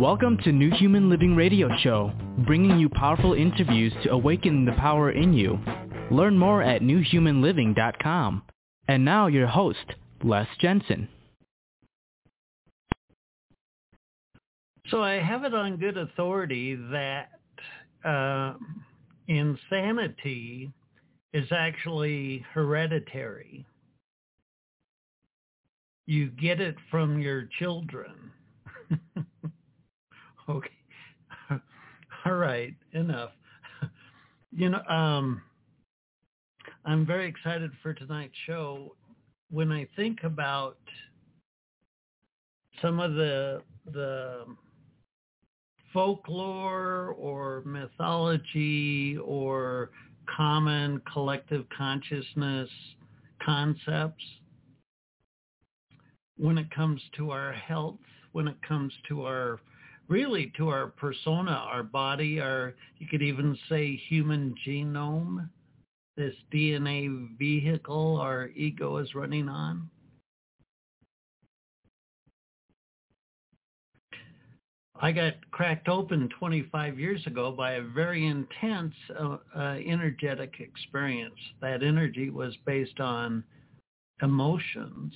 Welcome to New Human Living Radio Show, bringing you powerful interviews to awaken the power in you. Learn more at newhumanliving.com. And now your host, Les Jensen. So I have it on good authority that uh, insanity is actually hereditary. You get it from your children. okay. All right, enough. You know, um, I'm very excited for tonight's show. When I think about some of the the folklore or mythology or common collective consciousness concepts when it comes to our health, when it comes to our really to our persona, our body, our you could even say human genome, this DNA vehicle our ego is running on. I got cracked open 25 years ago by a very intense uh, uh, energetic experience. That energy was based on emotions.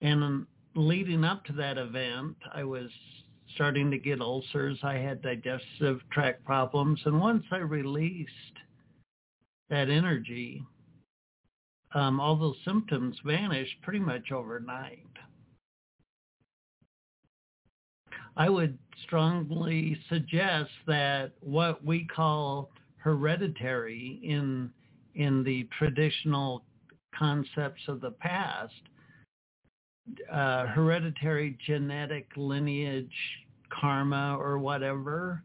And leading up to that event, I was starting to get ulcers. I had digestive tract problems. And once I released that energy, um, all those symptoms vanished pretty much overnight. I would strongly suggest that what we call hereditary in in the traditional concepts of the past, uh, hereditary genetic lineage, karma, or whatever.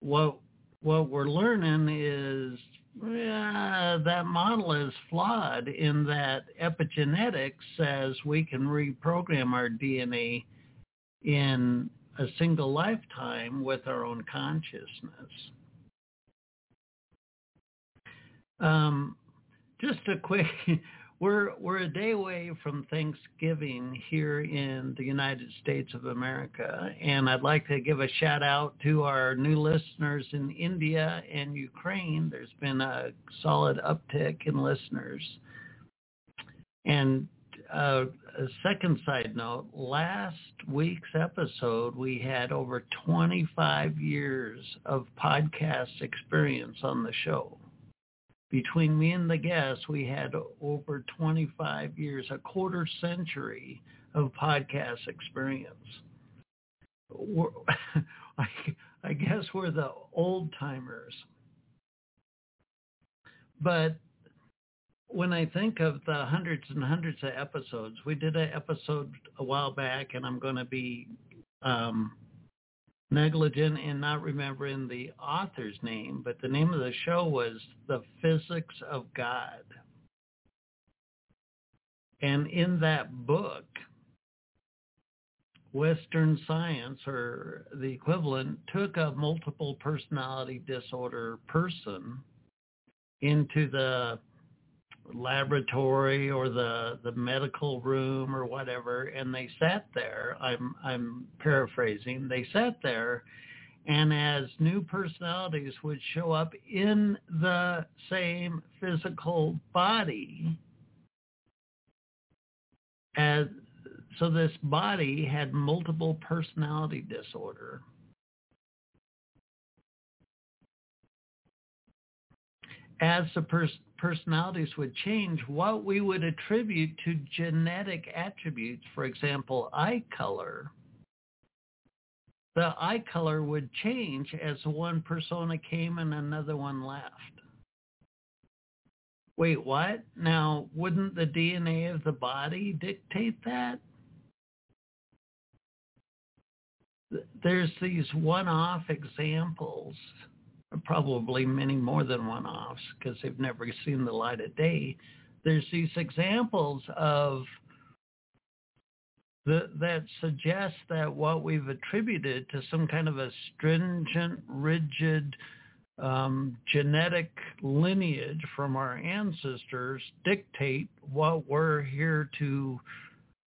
What what we're learning is uh, that model is flawed in that epigenetics says we can reprogram our DNA in a single lifetime with our own consciousness. Um, just a quick, we're we're a day away from Thanksgiving here in the United States of America, and I'd like to give a shout out to our new listeners in India and Ukraine. There's been a solid uptick in listeners, and uh, a second side note, last week's episode, we had over 25 years of podcast experience on the show. Between me and the guests, we had over 25 years, a quarter century of podcast experience. I, I guess we're the old timers. But when I think of the hundreds and hundreds of episodes, we did an episode a while back, and I'm going to be um, negligent in not remembering the author's name, but the name of the show was The Physics of God. And in that book, Western science, or the equivalent, took a multiple personality disorder person into the laboratory or the the medical room or whatever and they sat there i'm i'm paraphrasing they sat there and as new personalities would show up in the same physical body as so this body had multiple personality disorder as the pers- personalities would change, what we would attribute to genetic attributes, for example, eye color, the eye color would change as one persona came and another one left. Wait, what? Now, wouldn't the DNA of the body dictate that? There's these one-off examples probably many more than one-offs because they've never seen the light of day. There's these examples of the, that suggest that what we've attributed to some kind of a stringent, rigid um, genetic lineage from our ancestors dictate what we're here to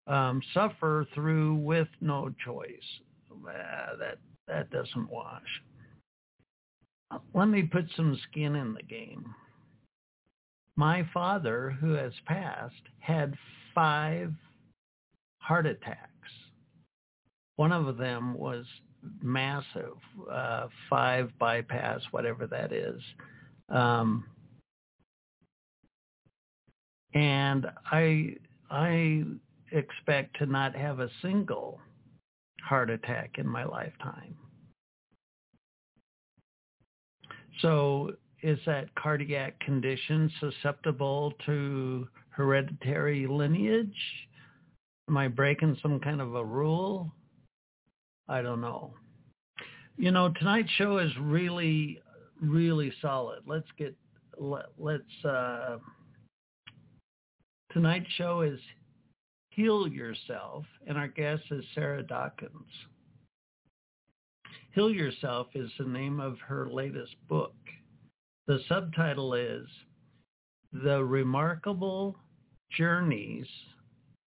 um, suffer through with no choice. uh, that that doesn't wash. Let me put some skin in the game. My father, who has passed, had five heart attacks. One of them was massive, uh, five bypass, whatever that is. Um, and I I expect to not have a single heart attack in my lifetime. So is that cardiac condition susceptible to hereditary lineage? Am I breaking some kind of a rule? I don't know. You know, tonight's show is really, really solid. Let's get, let, let's, uh, tonight's show is Heal Yourself, and our guest is Sarah Dawkins. Heal Yourself is the name of her latest book. The subtitle is The Remarkable Journeys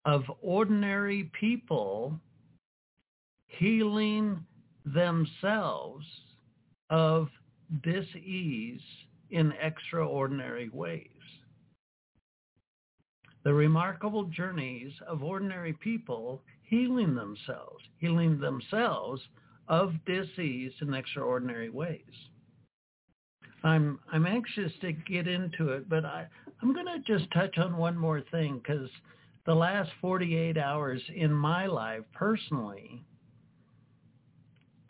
of Ordinary People Healing Themselves of Disease in Extraordinary Ways. The remarkable journeys of ordinary people healing themselves, healing themselves of disease in extraordinary ways. I'm I'm anxious to get into it, but I, I'm going to just touch on one more thing because the last 48 hours in my life personally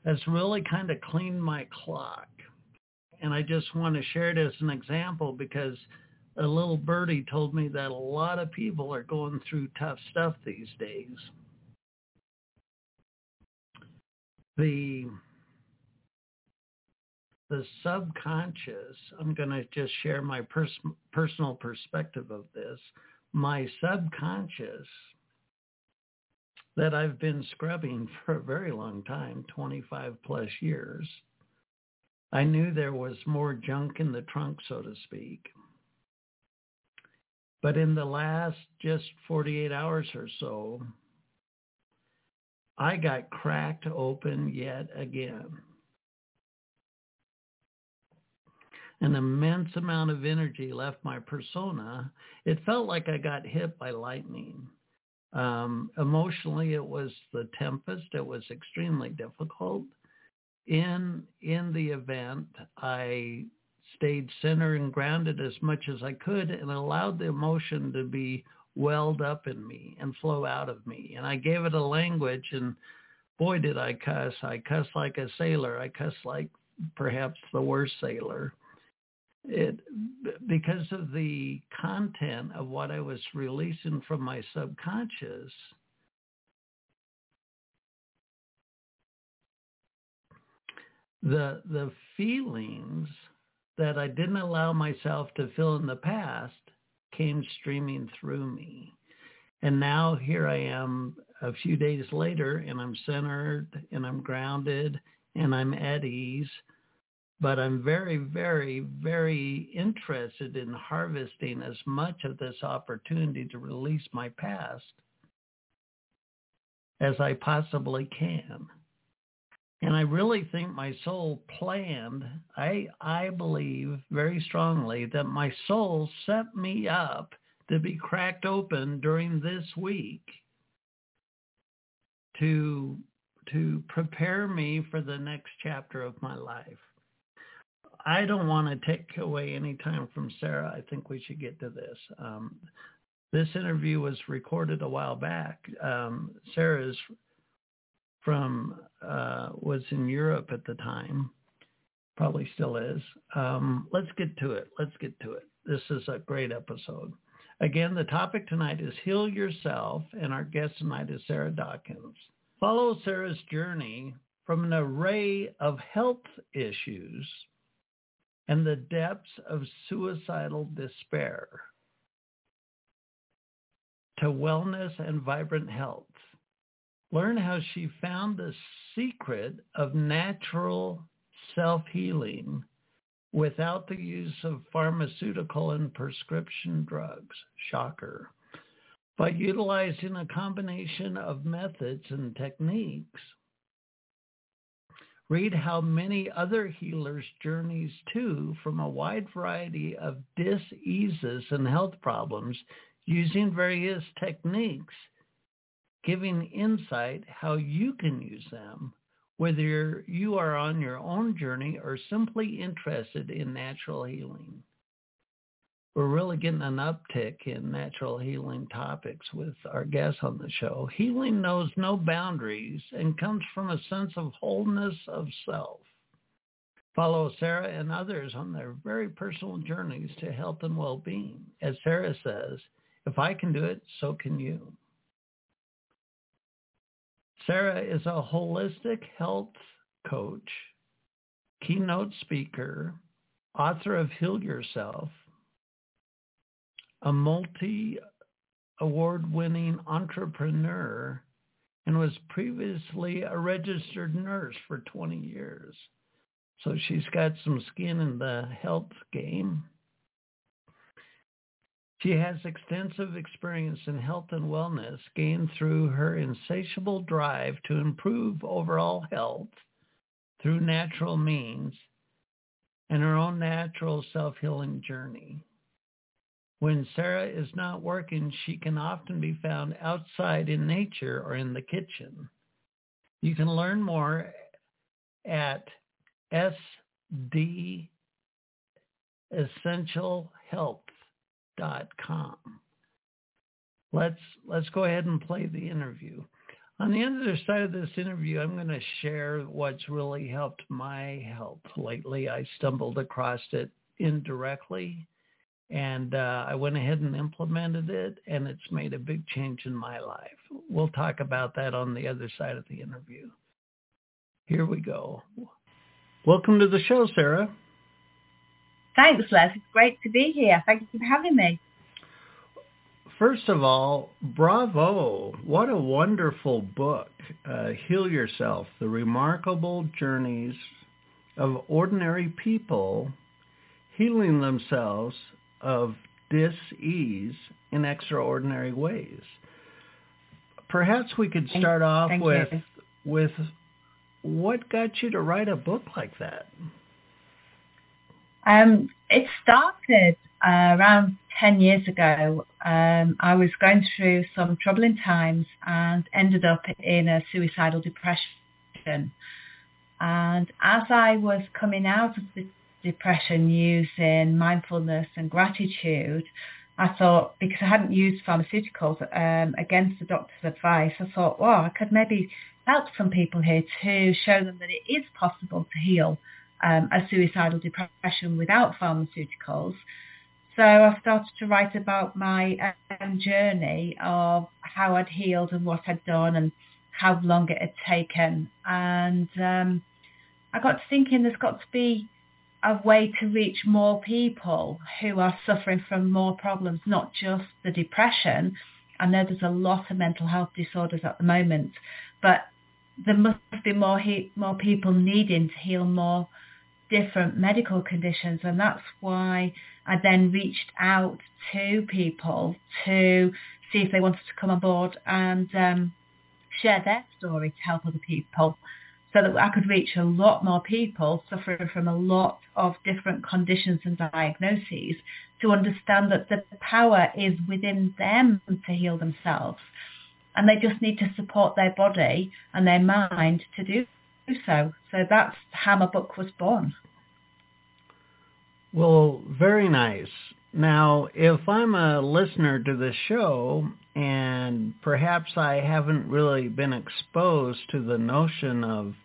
has really kind of cleaned my clock. And I just want to share it as an example because a little birdie told me that a lot of people are going through tough stuff these days. The the subconscious, I'm going to just share my pers- personal perspective of this. My subconscious that I've been scrubbing for a very long time, 25 plus years, I knew there was more junk in the trunk, so to speak. But in the last just 48 hours or so, I got cracked open yet again. An immense amount of energy left my persona. It felt like I got hit by lightning. Um, emotionally, it was the tempest. It was extremely difficult. In in the event, I stayed centered and grounded as much as I could and allowed the emotion to be welled up in me and flow out of me. And I gave it a language and boy, did I cuss. I cuss like a sailor. I cuss like perhaps the worst sailor. It because of the content of what I was releasing from my subconscious. The the feelings that I didn't allow myself to feel in the past came streaming through me. And now here I am a few days later and I'm centered and I'm grounded and I'm at ease. But I'm very, very, very interested in harvesting as much of this opportunity to release my past as I possibly can. And I really think my soul planned, I, I believe very strongly that my soul set me up to be cracked open during this week to, to prepare me for the next chapter of my life. I don't want to take away any time from Sarah. I think we should get to this. Um, this interview was recorded a while back. Um, Sarah is from uh, was in Europe at the time, probably still is. Um, let's get to it. Let's get to it. This is a great episode. Again, the topic tonight is Heal Yourself, and our guest tonight is Sarah Dawkins. Follow Sarah's journey from an array of health issues and the depths of suicidal despair to wellness and vibrant health learn how she found the secret of natural self-healing without the use of pharmaceutical and prescription drugs. Shocker. By utilizing a combination of methods and techniques Read how many other healers' journeys too from a wide variety of diseases and health problems using various techniques, giving insight how you can use them, whether you are on your own journey or simply interested in natural healing we're really getting an uptick in natural healing topics with our guests on the show. Healing knows no boundaries and comes from a sense of wholeness of self. Follow Sarah and others on their very personal journeys to health and well-being. As Sarah says, if I can do it, so can you. Sarah is a holistic health coach, keynote speaker, author of Heal Yourself, a multi-award-winning entrepreneur and was previously a registered nurse for 20 years. So she's got some skin in the health game. She has extensive experience in health and wellness gained through her insatiable drive to improve overall health through natural means and her own natural self-healing journey. When Sarah is not working, she can often be found outside in nature or in the kitchen. You can learn more at sdessentialhealth.com. Let's let's go ahead and play the interview. On the other side of this interview, I'm going to share what's really helped my health lately. I stumbled across it indirectly and uh, I went ahead and implemented it, and it's made a big change in my life. We'll talk about that on the other side of the interview. Here we go. Welcome to the show, Sarah. Thanks, Les. It's great to be here. Thank you for having me. First of all, bravo. What a wonderful book. Uh, Heal Yourself, The Remarkable Journeys of Ordinary People Healing Themselves of dis-ease in extraordinary ways. Perhaps we could start thank, off thank with you. with what got you to write a book like that? Um, it started uh, around 10 years ago. Um, I was going through some troubling times and ended up in a suicidal depression. And as I was coming out of the depression using mindfulness and gratitude, I thought, because I hadn't used pharmaceuticals um, against the doctor's advice, I thought, well, I could maybe help some people here to show them that it is possible to heal um, a suicidal depression without pharmaceuticals. So I started to write about my um, journey of how I'd healed and what I'd done and how long it had taken. And um, I got to thinking there's got to be a way to reach more people who are suffering from more problems, not just the depression. I know there's a lot of mental health disorders at the moment, but there must be more he- more people needing to heal more different medical conditions, and that's why I then reached out to people to see if they wanted to come on board and um, share their story to help other people so that I could reach a lot more people suffering from a lot of different conditions and diagnoses to understand that the power is within them to heal themselves. And they just need to support their body and their mind to do so. So that's how my book was born. Well, very nice. Now, if I'm a listener to the show and perhaps I haven't really been exposed to the notion of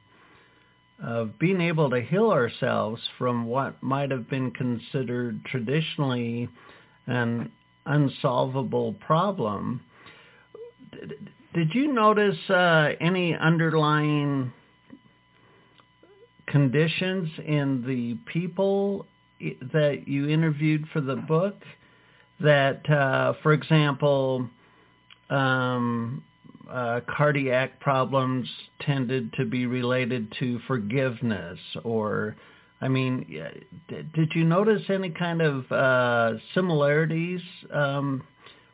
of being able to heal ourselves from what might have been considered traditionally an unsolvable problem. Did you notice uh, any underlying conditions in the people that you interviewed for the book that, uh, for example, um, uh, cardiac problems tended to be related to forgiveness or I mean, did you notice any kind of uh, similarities um,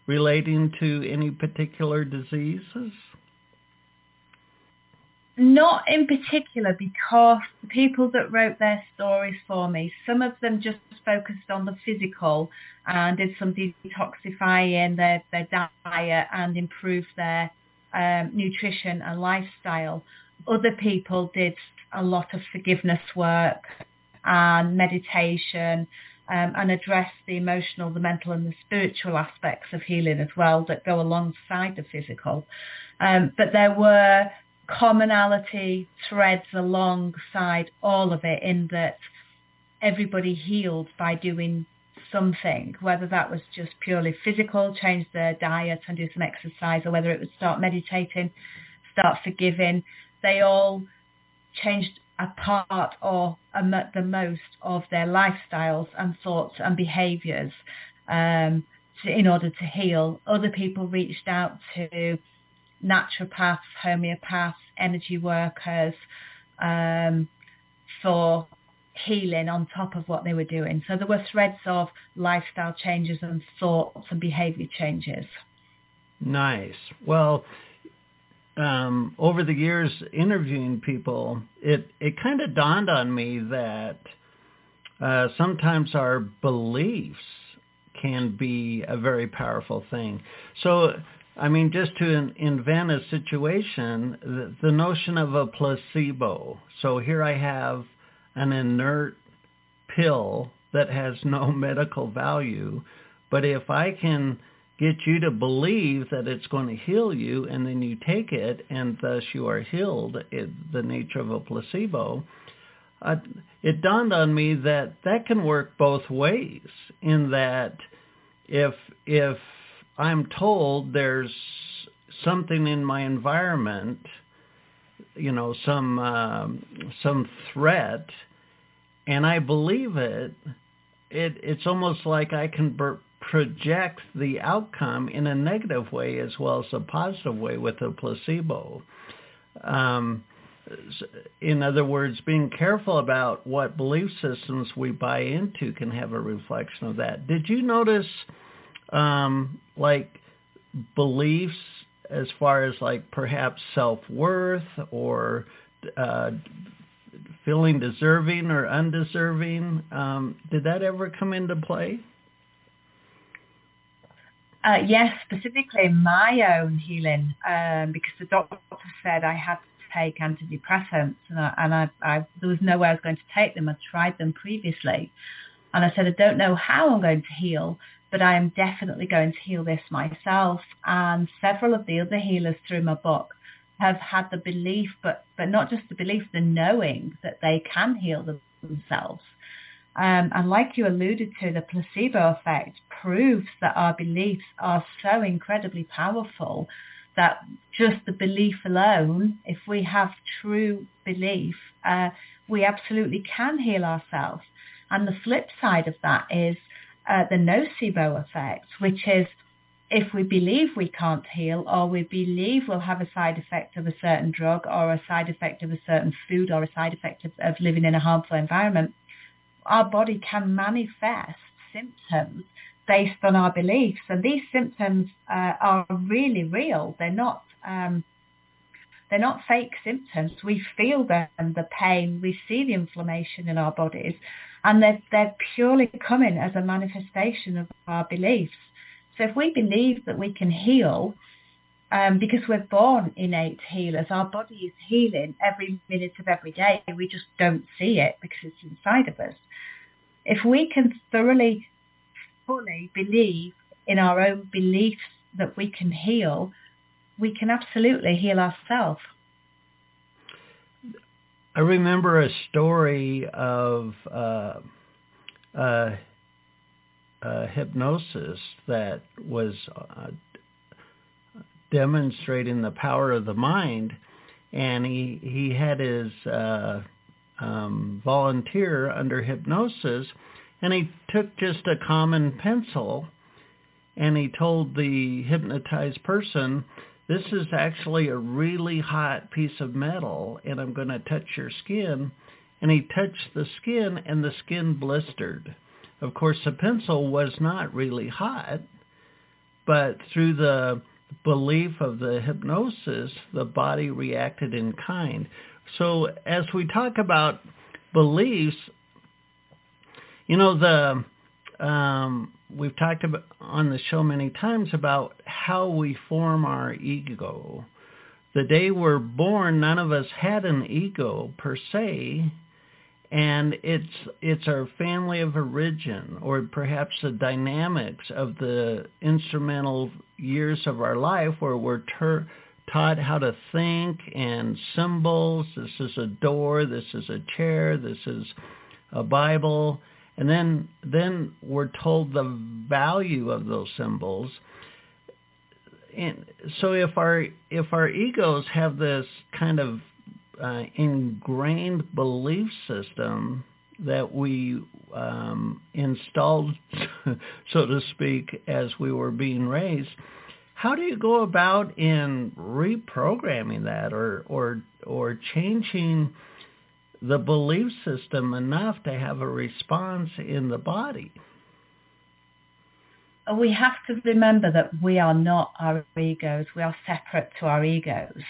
relating to any particular diseases? Not in particular because the people that wrote their stories for me, some of them just focused on the physical and did some detoxifying their, their diet and improved their um, nutrition and lifestyle. Other people did a lot of forgiveness work and meditation um, and address the emotional, the mental and the spiritual aspects of healing as well that go alongside the physical. Um, but there were commonality threads alongside all of it in that everybody healed by doing something, whether that was just purely physical, change their diet and do some exercise, or whether it was start meditating, start forgiving. They all changed a part or a, the most of their lifestyles and thoughts and behaviours um, in order to heal. Other people reached out to naturopaths, homeopaths, energy workers um, for healing on top of what they were doing. So there were threads of lifestyle changes and thoughts and behavior changes. Nice. Well, um, over the years interviewing people, it, it kind of dawned on me that uh, sometimes our beliefs can be a very powerful thing. So I mean, just to in, invent a situation, the, the notion of a placebo. So here I have an inert pill that has no medical value, but if I can get you to believe that it's going to heal you and then you take it and thus you are healed, it, the nature of a placebo, it dawned on me that that can work both ways in that if if I'm told there's something in my environment, you know, some um, some threat, and I believe it, it it's almost like I can ber- project the outcome in a negative way as well as a positive way with a placebo. Um, in other words, being careful about what belief systems we buy into can have a reflection of that. Did you notice um, like beliefs as far as like perhaps self-worth or uh, feeling deserving or undeserving. Um, did that ever come into play? Uh, yes, specifically my own healing, um, because the doctor said I had to take antidepressants, and, I, and I, I, there was no way I was going to take them. I tried them previously, and I said I don't know how I'm going to heal, but I am definitely going to heal this myself. And several of the other healers through my book have had the belief, but, but not just the belief, the knowing that they can heal themselves. Um, and like you alluded to, the placebo effect proves that our beliefs are so incredibly powerful that just the belief alone, if we have true belief, uh, we absolutely can heal ourselves. And the flip side of that is uh, the nocebo effect, which is if we believe we can't heal or we believe we'll have a side effect of a certain drug or a side effect of a certain food or a side effect of, of living in a harmful environment, our body can manifest symptoms based on our beliefs. And these symptoms uh, are really real. They're not um, they're not fake symptoms. We feel them, the pain, we see the inflammation in our bodies, and they're, they're purely coming as a manifestation of our beliefs. So if we believe that we can heal, um, because we're born innate healers, our body is healing every minute of every day. We just don't see it because it's inside of us. If we can thoroughly, fully believe in our own beliefs that we can heal, we can absolutely heal ourselves. I remember a story of uh, uh, uh, hypnosis that was uh, demonstrating the power of the mind, and he he had his um, volunteer under hypnosis, and he took just a common pencil, and he told the hypnotized person this is actually a really hot piece of metal and I'm going to touch your skin. And he touched the skin and the skin blistered. Of course, the pencil was not really hot, but through the belief of the hypnosis, the body reacted in kind. So as we talk about beliefs, you know the um, we've talked about on the show many times about how we form our ego. The day we're born, none of us had an ego per se, and it's it's our family of origin or perhaps the dynamics of the instrumental years of our life where we're ter- taught how to think and symbols this is a door this is a chair this is a bible and then then we're told the value of those symbols and so if our if our egos have this kind of uh, ingrained belief system that we um, installed, so to speak, as we were being raised. How do you go about in reprogramming that or or or changing the belief system enough to have a response in the body? We have to remember that we are not our egos. We are separate to our egos.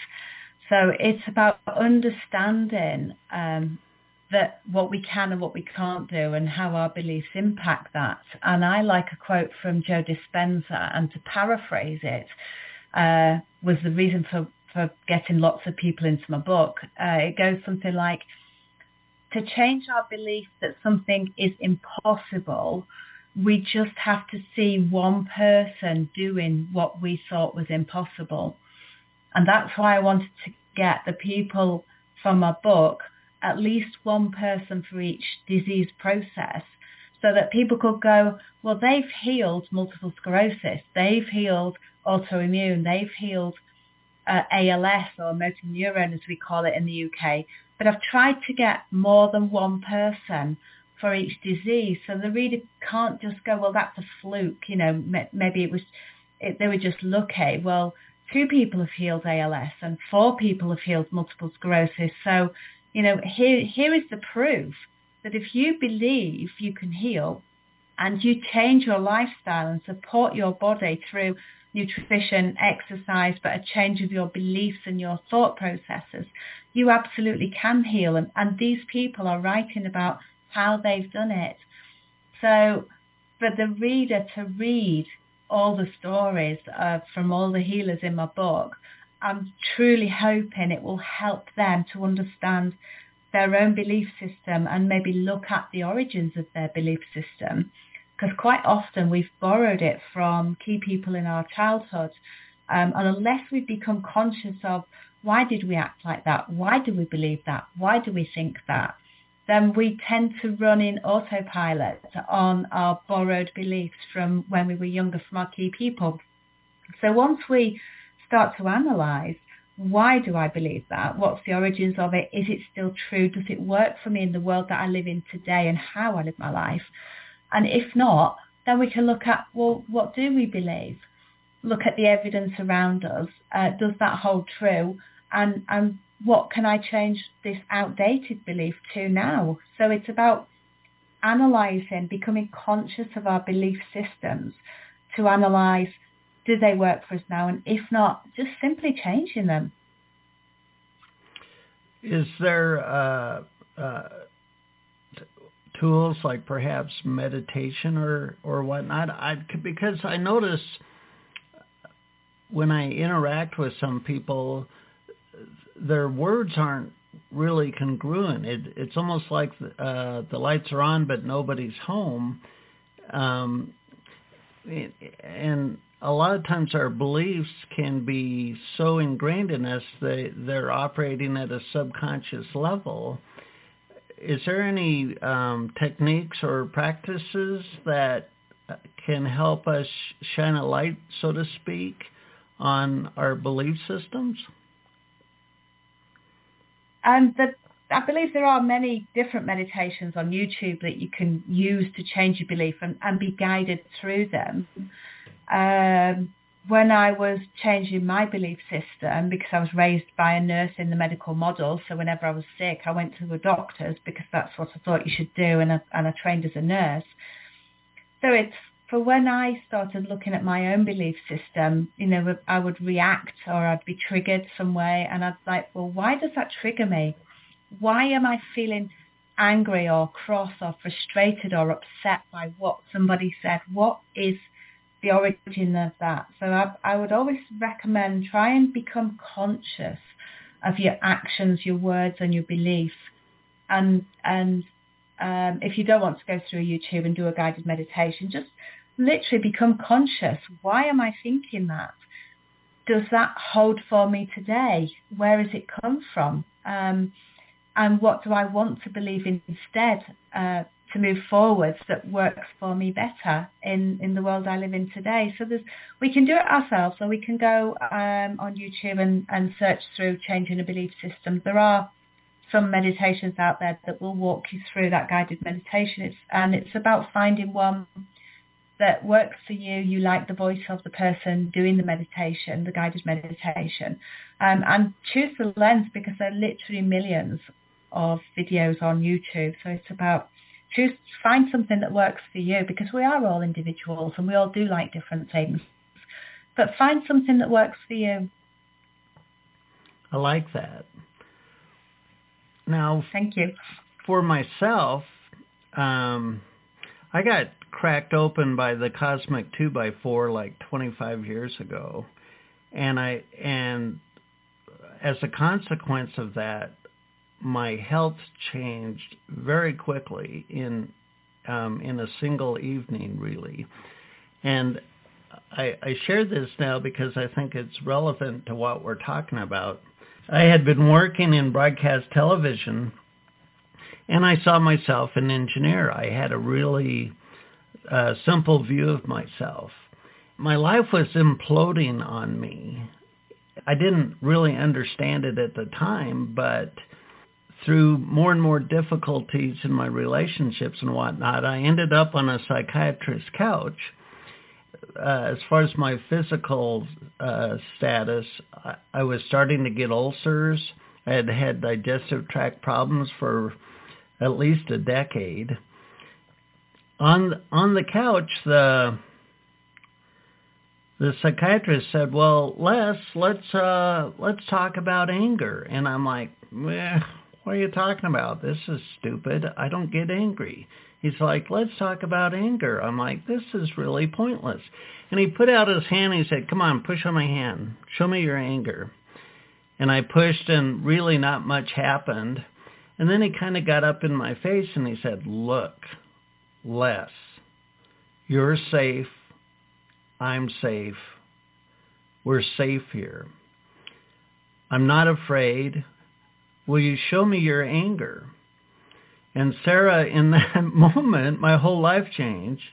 So it's about understanding um, that what we can and what we can't do and how our beliefs impact that. And I like a quote from Joe Dispenza, and to paraphrase it, uh, was the reason for, for getting lots of people into my book. Uh, it goes something like, to change our belief that something is impossible, we just have to see one person doing what we thought was impossible. And that's why I wanted to get the people from my book, at least one person for each disease process, so that people could go, well, they've healed multiple sclerosis, they've healed autoimmune, they've healed uh, ALS or motor neurone, as we call it in the UK. But I've tried to get more than one person for each disease, so the reader can't just go, well, that's a fluke, you know, maybe it was, it, they were just lucky. Well, two people have healed ALS and four people have healed multiple sclerosis. So, you know, here, here is the proof that if you believe you can heal and you change your lifestyle and support your body through nutrition, exercise, but a change of your beliefs and your thought processes, you absolutely can heal. And, and these people are writing about how they've done it. So for the reader to read all the stories uh, from all the healers in my book, I'm truly hoping it will help them to understand their own belief system and maybe look at the origins of their belief system. Because quite often we've borrowed it from key people in our childhood. Um, and unless we become conscious of why did we act like that? Why do we believe that? Why do we think that? then we tend to run in autopilot on our borrowed beliefs from when we were younger from our key people. So once we start to analyze, why do I believe that? What's the origins of it? Is it still true? Does it work for me in the world that I live in today and how I live my life? And if not, then we can look at, well, what do we believe? Look at the evidence around us. Uh, does that hold true? And, and what can I change this outdated belief to now? So it's about analyzing, becoming conscious of our belief systems to analyze, do they work for us now? And if not, just simply changing them. Is there uh, uh, tools like perhaps meditation or, or whatnot? I, because I notice when I interact with some people, their words aren't really congruent. It, it's almost like uh, the lights are on, but nobody's home. Um, and a lot of times our beliefs can be so ingrained in us that they're operating at a subconscious level. Is there any um, techniques or practices that can help us shine a light, so to speak, on our belief systems? And the, I believe there are many different meditations on YouTube that you can use to change your belief and, and be guided through them. Um, when I was changing my belief system, because I was raised by a nurse in the medical model, so whenever I was sick, I went to the doctors because that's what I thought you should do, and I, and I trained as a nurse. So it's for when I started looking at my own belief system, you know, I would react or I'd be triggered some way and I'd be like, well, why does that trigger me? Why am I feeling angry or cross or frustrated or upset by what somebody said? What is the origin of that? So I, I would always recommend try and become conscious of your actions, your words and your beliefs. And, and um, if you don't want to go through YouTube and do a guided meditation, just literally become conscious. Why am I thinking that? Does that hold for me today? Where has it come from? Um, and what do I want to believe instead uh, to move forwards that works for me better in, in the world I live in today? So there's, we can do it ourselves or we can go um, on YouTube and, and search through changing a belief system. There are some meditations out there that will walk you through that guided meditation. It's, and it's about finding one that works for you. You like the voice of the person doing the meditation, the guided meditation. Um, and choose the lens because there are literally millions of videos on YouTube. So it's about choose find something that works for you because we are all individuals and we all do like different things. But find something that works for you. I like that. Now, thank you. For myself, um, I got cracked open by the cosmic two by four like 25 years ago, and I and as a consequence of that, my health changed very quickly in um, in a single evening, really. And I, I share this now because I think it's relevant to what we're talking about. I had been working in broadcast television and I saw myself an engineer. I had a really uh, simple view of myself. My life was imploding on me. I didn't really understand it at the time, but through more and more difficulties in my relationships and whatnot, I ended up on a psychiatrist's couch uh, as far as my physical uh, status, I, I was starting to get ulcers. I had had digestive tract problems for at least a decade. On on the couch, the the psychiatrist said, "Well, Les, let's uh, let's talk about anger." And I'm like, eh, "What are you talking about? This is stupid. I don't get angry." He's like, let's talk about anger. I'm like, this is really pointless. And he put out his hand and he said, come on, push on my hand. Show me your anger. And I pushed and really not much happened. And then he kind of got up in my face and he said, look, Les, you're safe. I'm safe. We're safe here. I'm not afraid. Will you show me your anger? And Sarah, in that moment, my whole life changed.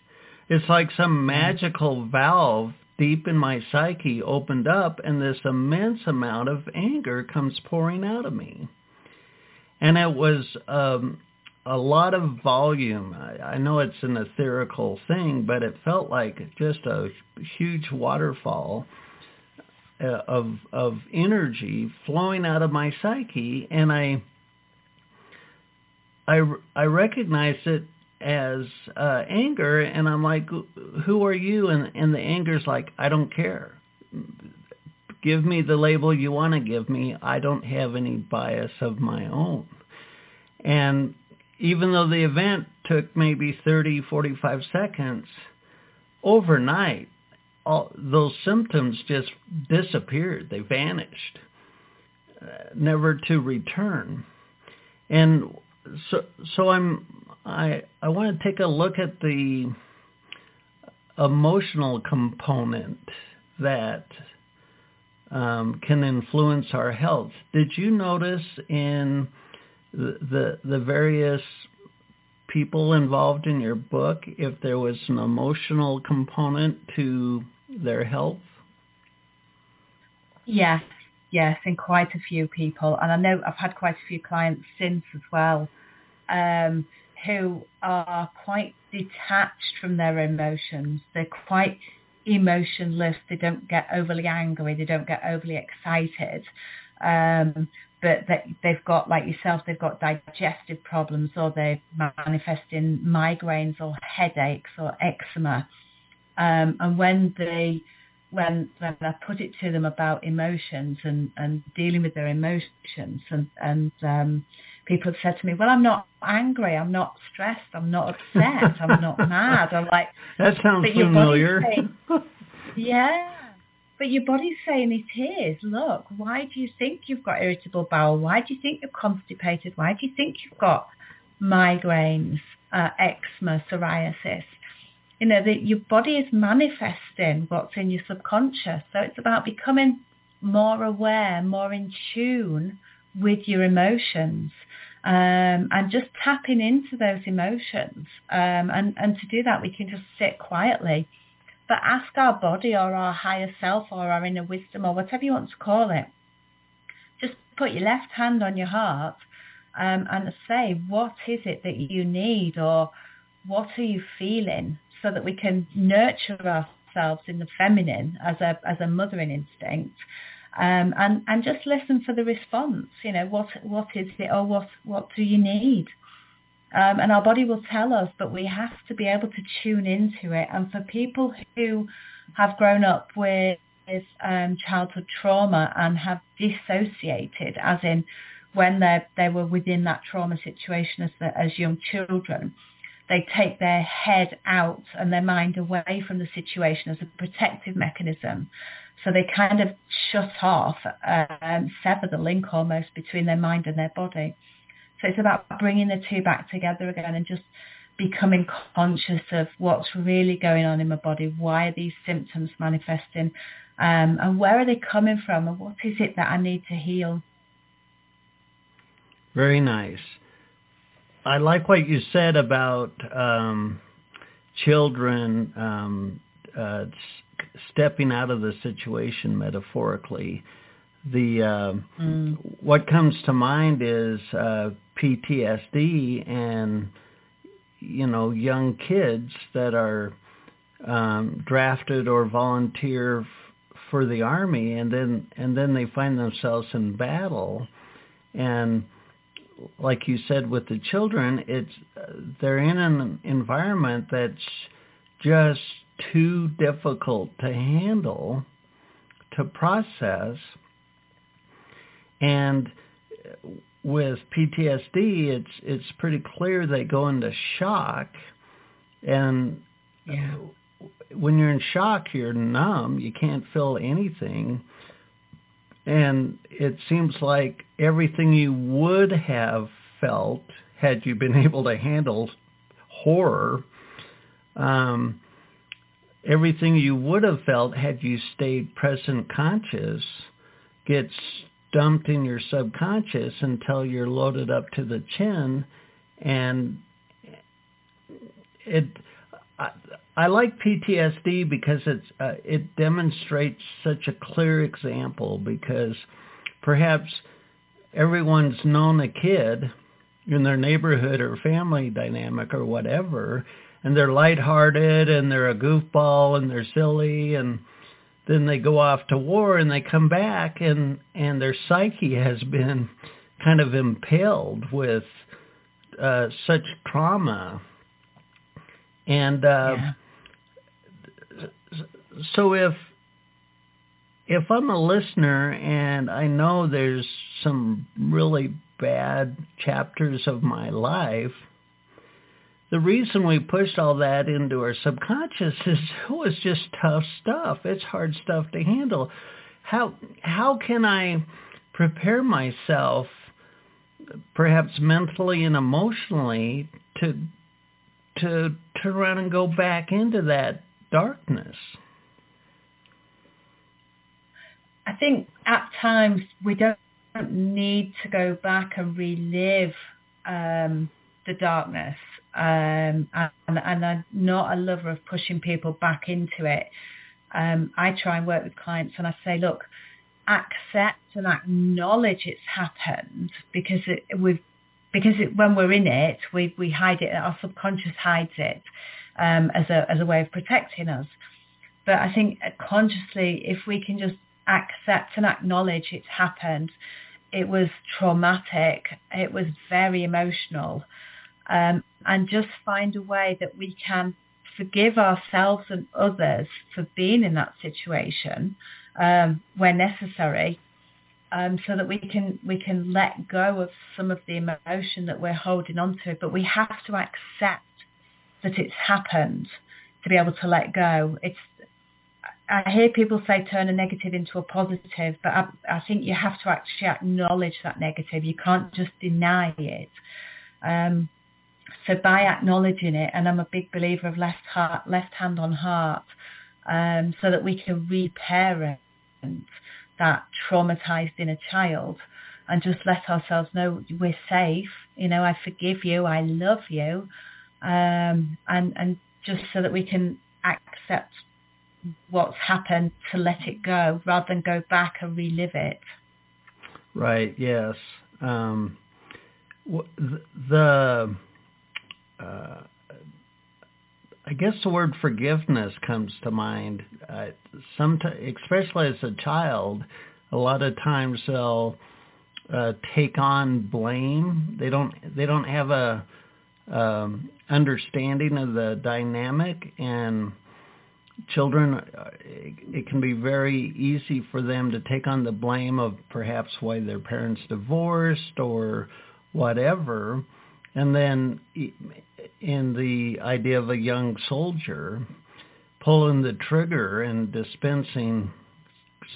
It's like some magical valve deep in my psyche opened up and this immense amount of anger comes pouring out of me. And it was um, a lot of volume. I, I know it's an etherical thing, but it felt like just a huge waterfall of of energy flowing out of my psyche, and I I, I recognized it as uh, anger, and I'm like, who are you? And, and the anger's like, I don't care. Give me the label you want to give me. I don't have any bias of my own. And even though the event took maybe 30, 45 seconds, overnight, all those symptoms just disappeared. They vanished, uh, never to return. And so so I'm I I want to take a look at the emotional component that um, can influence our health. Did you notice in the, the the various people involved in your book if there was an emotional component to their health? Yes, yes, in quite a few people. And I know I've had quite a few clients since as well um, who are quite detached from their emotions. They're quite emotionless. They don't get overly angry. They don't get overly excited. Um, but that they've got, like yourself, they've got digestive problems or they're manifesting migraines or headaches or eczema. Um, and when they when when I put it to them about emotions and, and dealing with their emotions and and um, people have said to me, well, I'm not angry, I'm not stressed, I'm not upset, I'm not mad. I'm like, that sounds familiar. Saying, yeah, but your body's saying it is. Look, why do you think you've got irritable bowel? Why do you think you're constipated? Why do you think you've got migraines, uh, eczema, psoriasis? You know, that your body is manifesting what's in your subconscious. So it's about becoming more aware, more in tune with your emotions um, and just tapping into those emotions. Um, and, and to do that, we can just sit quietly. But ask our body or our higher self or our inner wisdom or whatever you want to call it. Just put your left hand on your heart um, and say, what is it that you need or what are you feeling so that we can nurture ourselves in the feminine as a, as a mothering instinct um, and and just listen for the response. You know, what what is it, or what what do you need? Um, and our body will tell us, but we have to be able to tune into it. And for people who have grown up with um, childhood trauma and have dissociated, as in when they they were within that trauma situation as the, as young children, they take their head out and their mind away from the situation as a protective mechanism. So they kind of shut off, um, sever the link almost between their mind and their body. So it's about bringing the two back together again and just becoming conscious of what's really going on in my body. Why are these symptoms manifesting? Um, and where are they coming from? And what is it that I need to heal? Very nice. I like what you said about um, children um, uh, stepping out of the situation metaphorically. The uh, mm. what comes to mind is uh, PTSD and you know young kids that are um, drafted or volunteer f- for the army, and then and then they find themselves in battle, and like you said with the children, it's they're in an environment that's just too difficult to handle, to process. And with PTSD, it's it's pretty clear they go into shock, and yeah. when you're in shock, you're numb. You can't feel anything, and it seems like everything you would have felt had you been able to handle horror um, everything you would have felt had you stayed present conscious gets dumped in your subconscious until you're loaded up to the chin and it I, I like PTSD because it's uh, it demonstrates such a clear example because perhaps everyone's known a kid in their neighborhood or family dynamic or whatever and they're lighthearted and they're a goofball and they're silly and then they go off to war and they come back and and their psyche has been kind of impaled with uh, such trauma and uh, yeah. so if if I'm a listener and I know there's some really bad chapters of my life the reason we pushed all that into our subconscious is it was just tough stuff. It's hard stuff to handle. How how can I prepare myself perhaps mentally and emotionally to to turn around and go back into that darkness? I think at times we don't need to go back and relive um, the darkness um, and, and I'm not a lover of pushing people back into it. Um, I try and work with clients and I say, look, accept and acknowledge it's happened because it, we've because it, when we're in it, we, we hide it. Our subconscious hides it um, as a as a way of protecting us. But I think consciously, if we can just accept and acknowledge it's happened, it was traumatic, it was very emotional, um, and just find a way that we can forgive ourselves and others for being in that situation um, where necessary, um, so that we can we can let go of some of the emotion that we're holding on to. But we have to accept that it's happened to be able to let go. It's I hear people say turn a negative into a positive, but I, I think you have to actually acknowledge that negative. You can't just deny it. Um, so by acknowledging it, and I'm a big believer of left heart, left hand on heart, um, so that we can reparent that traumatized inner child and just let ourselves know we're safe. You know, I forgive you, I love you, um, and and just so that we can accept what's happened to let it go rather than go back and relive it. Right. Yes. Um, the uh, I guess the word forgiveness comes to mind. Uh, sometimes, especially as a child, a lot of times they'll uh, take on blame. They don't. They don't have a um, understanding of the dynamic, and children, uh, it, it can be very easy for them to take on the blame of perhaps why their parents divorced or whatever. And then in the idea of a young soldier pulling the trigger and dispensing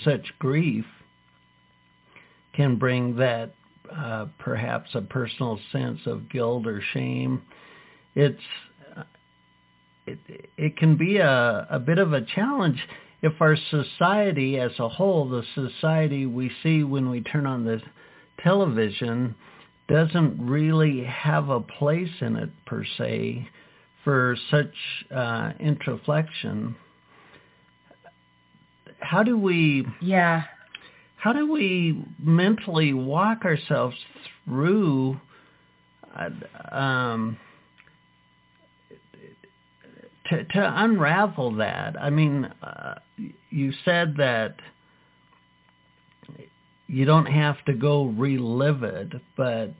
such grief can bring that uh, perhaps a personal sense of guilt or shame. It's it, it can be a, a bit of a challenge if our society as a whole, the society we see when we turn on the television, doesn't really have a place in it per se for such uh, introflexion. How do we? Yeah. How do we mentally walk ourselves through? Uh, um, to, to unravel that, I mean, uh, you said that you don't have to go relive it, but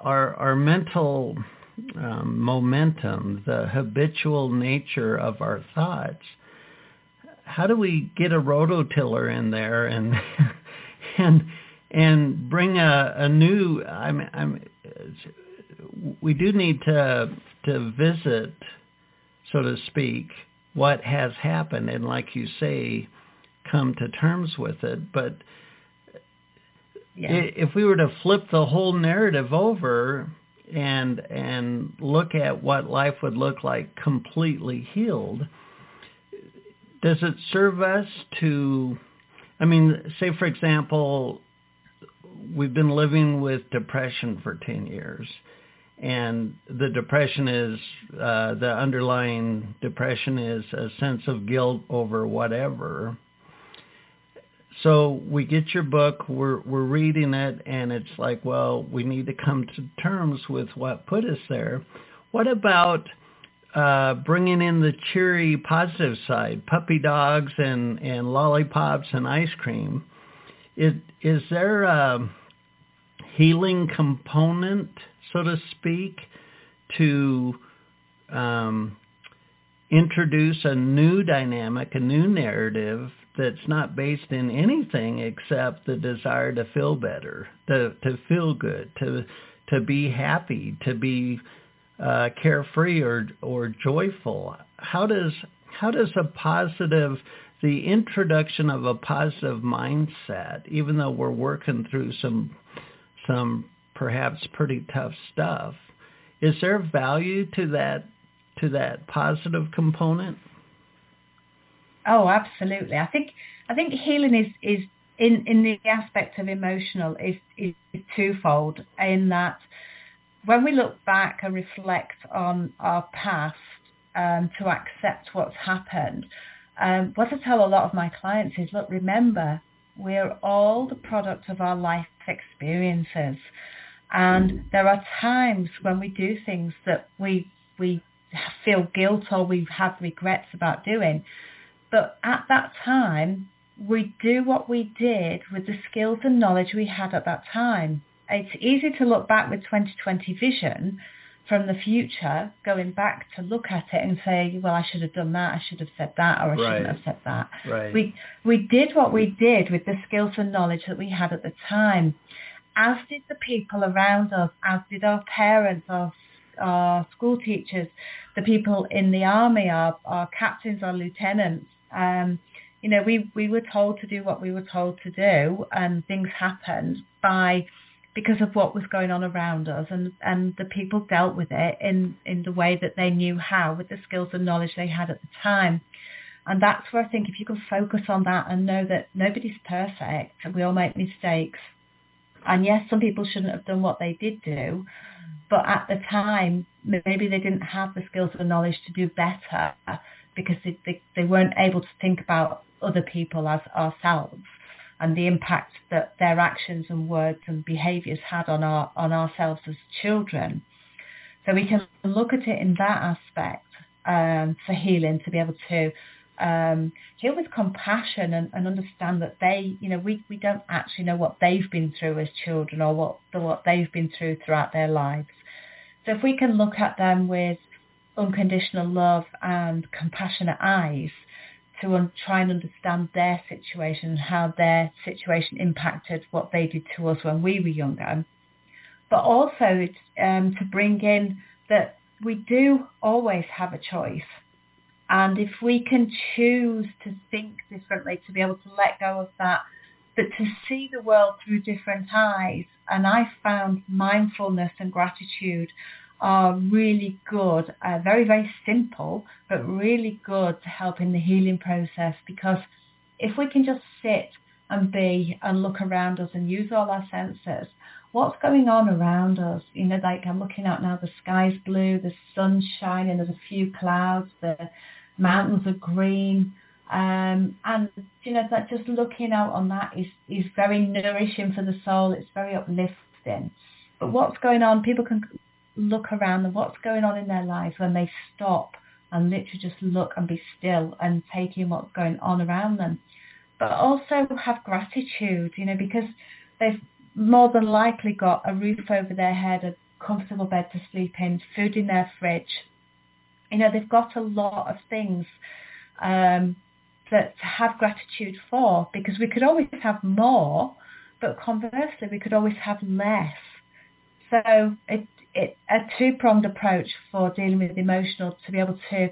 our our mental um, momentum, the habitual nature of our thoughts. How do we get a rototiller in there and and and bring a, a new? I'm, I'm, we do need to to visit, so to speak, what has happened, and like you say, come to terms with it. But yeah. if we were to flip the whole narrative over and and look at what life would look like completely healed, does it serve us to? I mean, say for example, we've been living with depression for ten years and the depression is uh, the underlying depression is a sense of guilt over whatever so we get your book, we're we're reading it, and it's like, well, we need to come to terms with what put us there. What about uh, bringing in the cheery positive side, puppy dogs and and lollipops and ice cream? Is is there a healing component, so to speak, to um, introduce a new dynamic, a new narrative that's not based in anything except the desire to feel better, to to feel good, to to be happy, to be uh, carefree or or joyful. How does how does a positive the introduction of a positive mindset, even though we're working through some some perhaps pretty tough stuff, is there value to that to that positive component? Oh, absolutely. I think I think healing is is in in the aspect of emotional is is twofold in that when we look back and reflect on our past um, to accept what's happened, um, what I tell a lot of my clients is, look, remember, we're all the product of our life experiences. And there are times when we do things that we we feel guilt or we have regrets about doing. But at that time, we do what we did with the skills and knowledge we had at that time. It's easy to look back with 2020 vision, from the future, going back to look at it and say, well, I should have done that, I should have said that, or I right. shouldn't have said that. Right. We we did what we did with the skills and knowledge that we had at the time, as did the people around us, as did our parents, our our school teachers, the people in the army, our, our captains, our lieutenants. Um, you know, we, we were told to do what we were told to do and things happened by because of what was going on around us and, and the people dealt with it in, in the way that they knew how with the skills and knowledge they had at the time. And that's where I think if you can focus on that and know that nobody's perfect and we all make mistakes. And yes, some people shouldn't have done what they did do, but at the time, maybe they didn't have the skills or knowledge to do better because they, they, they weren't able to think about other people as ourselves and the impact that their actions and words and behaviours had on our on ourselves as children. So we can look at it in that aspect um, for healing to be able to um, heal with compassion and, and, understand that they, you know, we, we don't actually know what they've been through as children or what what they've been through throughout their lives. So if we can look at them with unconditional love and compassionate eyes, to un- try and understand their situation and how their situation impacted what they did to us when we were younger. But also um, to bring in that we do always have a choice. And if we can choose to think differently, to be able to let go of that, but to see the world through different eyes. And I found mindfulness and gratitude are really good, uh, very, very simple, but really good to help in the healing process because if we can just sit and be and look around us and use all our senses, what's going on around us? You know, like I'm looking out now, the sky's blue, the sun's shining, there's a few clouds, the mountains are green. Um, and you know that just looking out on that is is very nourishing for the soul. It's very uplifting. But what's going on? People can look around and what's going on in their lives when they stop and literally just look and be still and take in what's going on around them. But also have gratitude, you know, because they've more than likely got a roof over their head, a comfortable bed to sleep in, food in their fridge. You know, they've got a lot of things um, that to have gratitude for because we could always have more, but conversely, we could always have less. So it, it, a two-pronged approach for dealing with emotional to be able to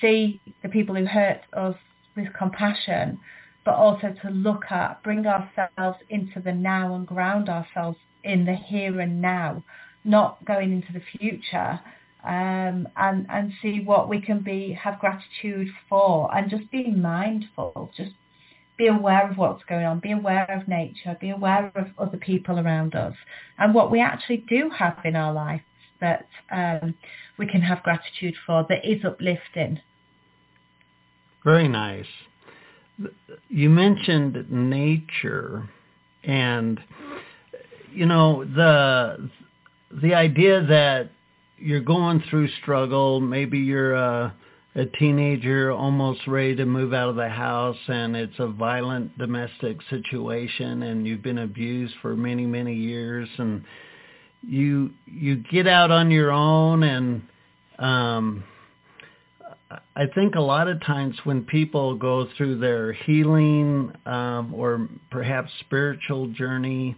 see the people who hurt us with compassion, but also to look at, bring ourselves into the now and ground ourselves in the here and now, not going into the future, um, and and see what we can be have gratitude for, and just be mindful, just be aware of what's going on, be aware of nature, be aware of other people around us and what we actually do have in our life that um, we can have gratitude for that is uplifting. Very nice. You mentioned nature and you know the the idea that you're going through struggle, maybe you're uh a teenager almost ready to move out of the house and it's a violent domestic situation and you've been abused for many many years and you you get out on your own and um I think a lot of times when people go through their healing um or perhaps spiritual journey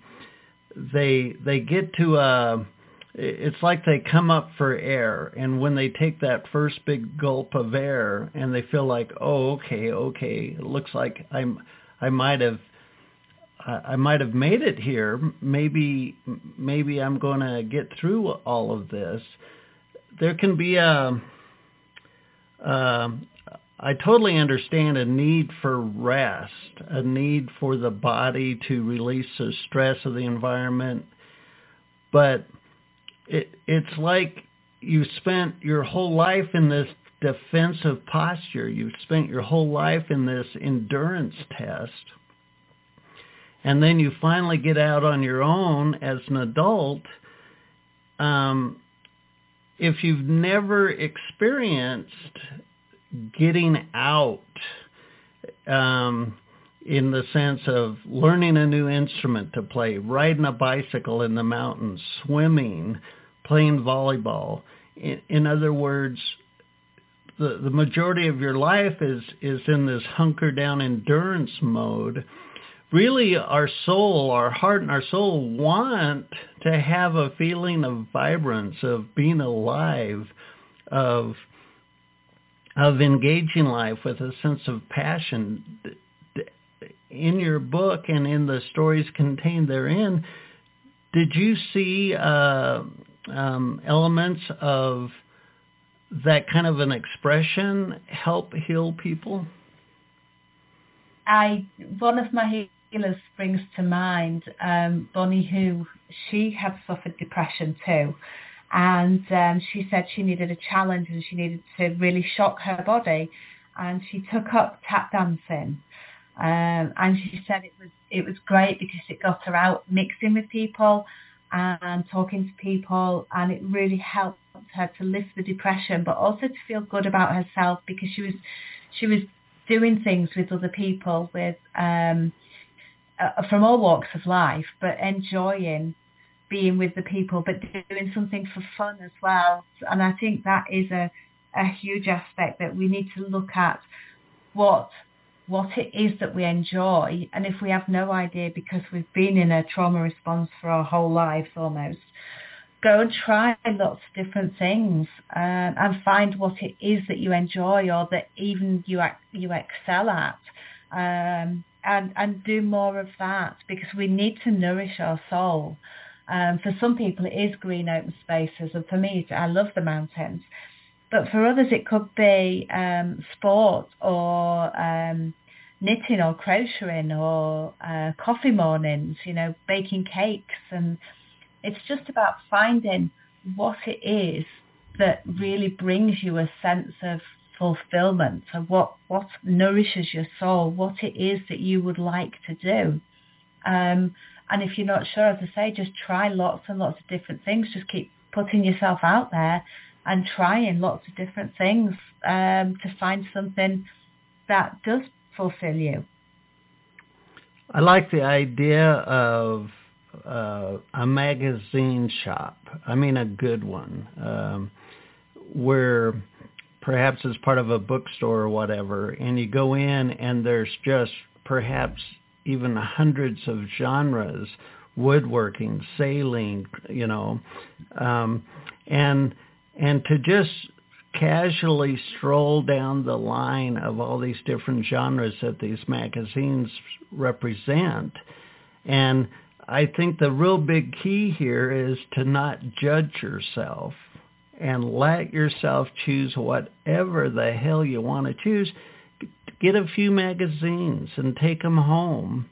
they they get to a it's like they come up for air and when they take that first big gulp of air and they feel like oh okay okay it looks like i'm i might have i might have made it here. Maybe maybe i'm going to get through all of this. There can be a uh, I totally understand a need for rest, a need for the body to release the stress of the environment, but it it's like you spent your whole life in this defensive posture. You've spent your whole life in this endurance test. And then you finally get out on your own as an adult. Um, if you've never experienced getting out um, in the sense of learning a new instrument to play, riding a bicycle in the mountains, swimming, playing volleyball. In, in other words, the, the majority of your life is, is in this hunker down endurance mode. Really, our soul, our heart and our soul want to have a feeling of vibrance, of being alive, of of engaging life with a sense of passion. In your book and in the stories contained therein, did you see uh, um, elements of that kind of an expression help heal people? I one of my healers brings to mind, um, Bonnie, who she had suffered depression too, and um, she said she needed a challenge and she needed to really shock her body, and she took up tap dancing, um, and she said it was it was great because it got her out mixing with people and talking to people and it really helped her to lift the depression but also to feel good about herself because she was she was doing things with other people with um uh, from all walks of life but enjoying being with the people but doing something for fun as well. And I think that is a a huge aspect that we need to look at what what it is that we enjoy. And if we have no idea because we've been in a trauma response for our whole lives almost, go and try lots of different things um, and find what it is that you enjoy or that even you you excel at. Um, and, and do more of that because we need to nourish our soul. Um, for some people, it is green open spaces, and for me, I love the mountains. But for others, it could be um, sport or um, knitting or crocheting or uh, coffee mornings, you know, baking cakes. And it's just about finding what it is that really brings you a sense of fulfillment and what, what nourishes your soul, what it is that you would like to do. Um, and if you're not sure, as I say, just try lots and lots of different things. Just keep putting yourself out there and trying lots of different things um, to find something that does fulfill you. I like the idea of uh, a magazine shop. I mean, a good one, um, where perhaps it's part of a bookstore or whatever, and you go in and there's just perhaps even hundreds of genres, woodworking, sailing, you know, um, and and to just casually stroll down the line of all these different genres that these magazines represent. And I think the real big key here is to not judge yourself and let yourself choose whatever the hell you want to choose. Get a few magazines and take them home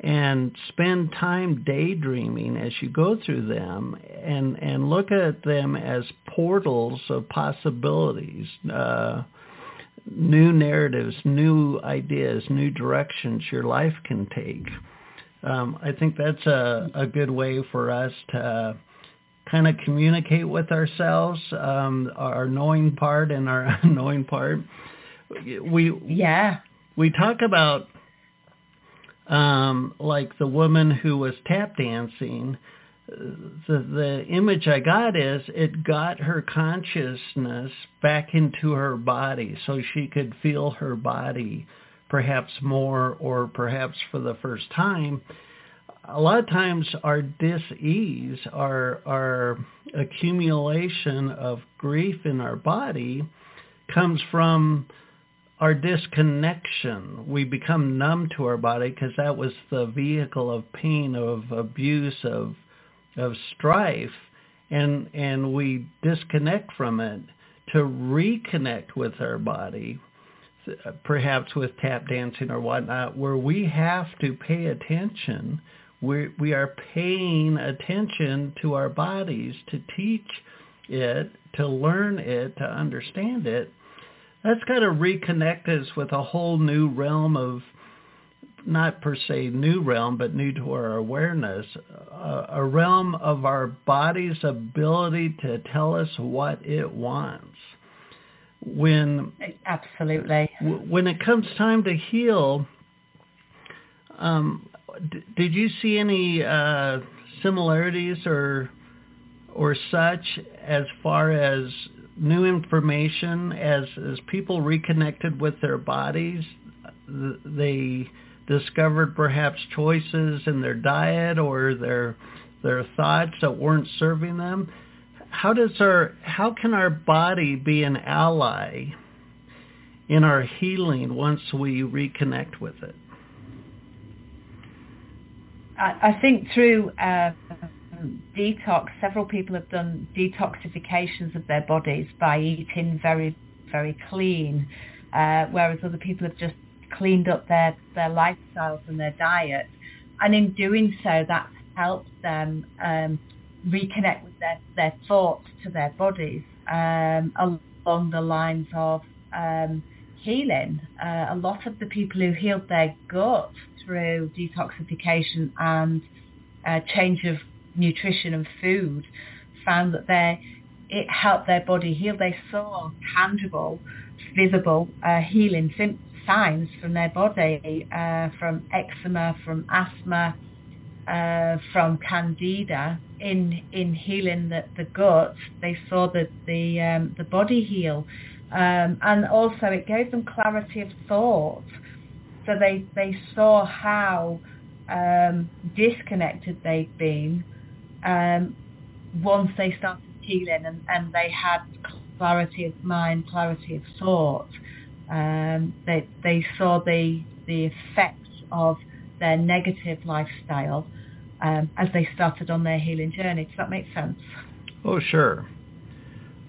and spend time daydreaming as you go through them and, and look at them as portals of possibilities, uh, new narratives, new ideas, new directions your life can take. Um, I think that's a, a good way for us to kind of communicate with ourselves, um, our knowing part and our unknowing part. We yeah we talk about um, like the woman who was tap dancing, the, the image I got is it got her consciousness back into her body so she could feel her body perhaps more or perhaps for the first time. A lot of times our dis-ease, our, our accumulation of grief in our body comes from our disconnection. We become numb to our body because that was the vehicle of pain, of abuse, of of strife, and and we disconnect from it to reconnect with our body, perhaps with tap dancing or whatnot, where we have to pay attention. We we are paying attention to our bodies to teach it, to learn it, to understand it that's got to reconnect us with a whole new realm of not per se new realm, but new to our awareness, uh, a realm of our body's ability to tell us what it wants. When absolutely, w- when it comes time to heal, um, d- did you see any uh, similarities or or such as far as new information as as people reconnected with their bodies they discovered perhaps choices in their diet or their their thoughts that weren't serving them. How does our how can our body be an ally in our healing once we reconnect with it? I, I think through uh, detox, several people have done detoxifications of their bodies by eating very, very clean, uh, whereas other people have just cleaned up their, their lifestyles and their diet. And in doing so, that's helped them um, reconnect with their, their thoughts to their bodies um, along the lines of um, healing. Uh, a lot of the people who healed their gut through detoxification and uh, change of nutrition and food found that they it helped their body heal. They saw tangible, visible uh, healing signs from their body, uh, from eczema, from asthma, uh, from candida. In in healing the, the gut, they saw that the um, the body heal, um, and also it gave them clarity of thought. So they they saw how um, disconnected they'd been um, once they started healing and, and they had clarity of mind, clarity of thought, um, they, they saw the, the effects of their negative lifestyle um, as they started on their healing journey. Does that make sense? Oh, sure.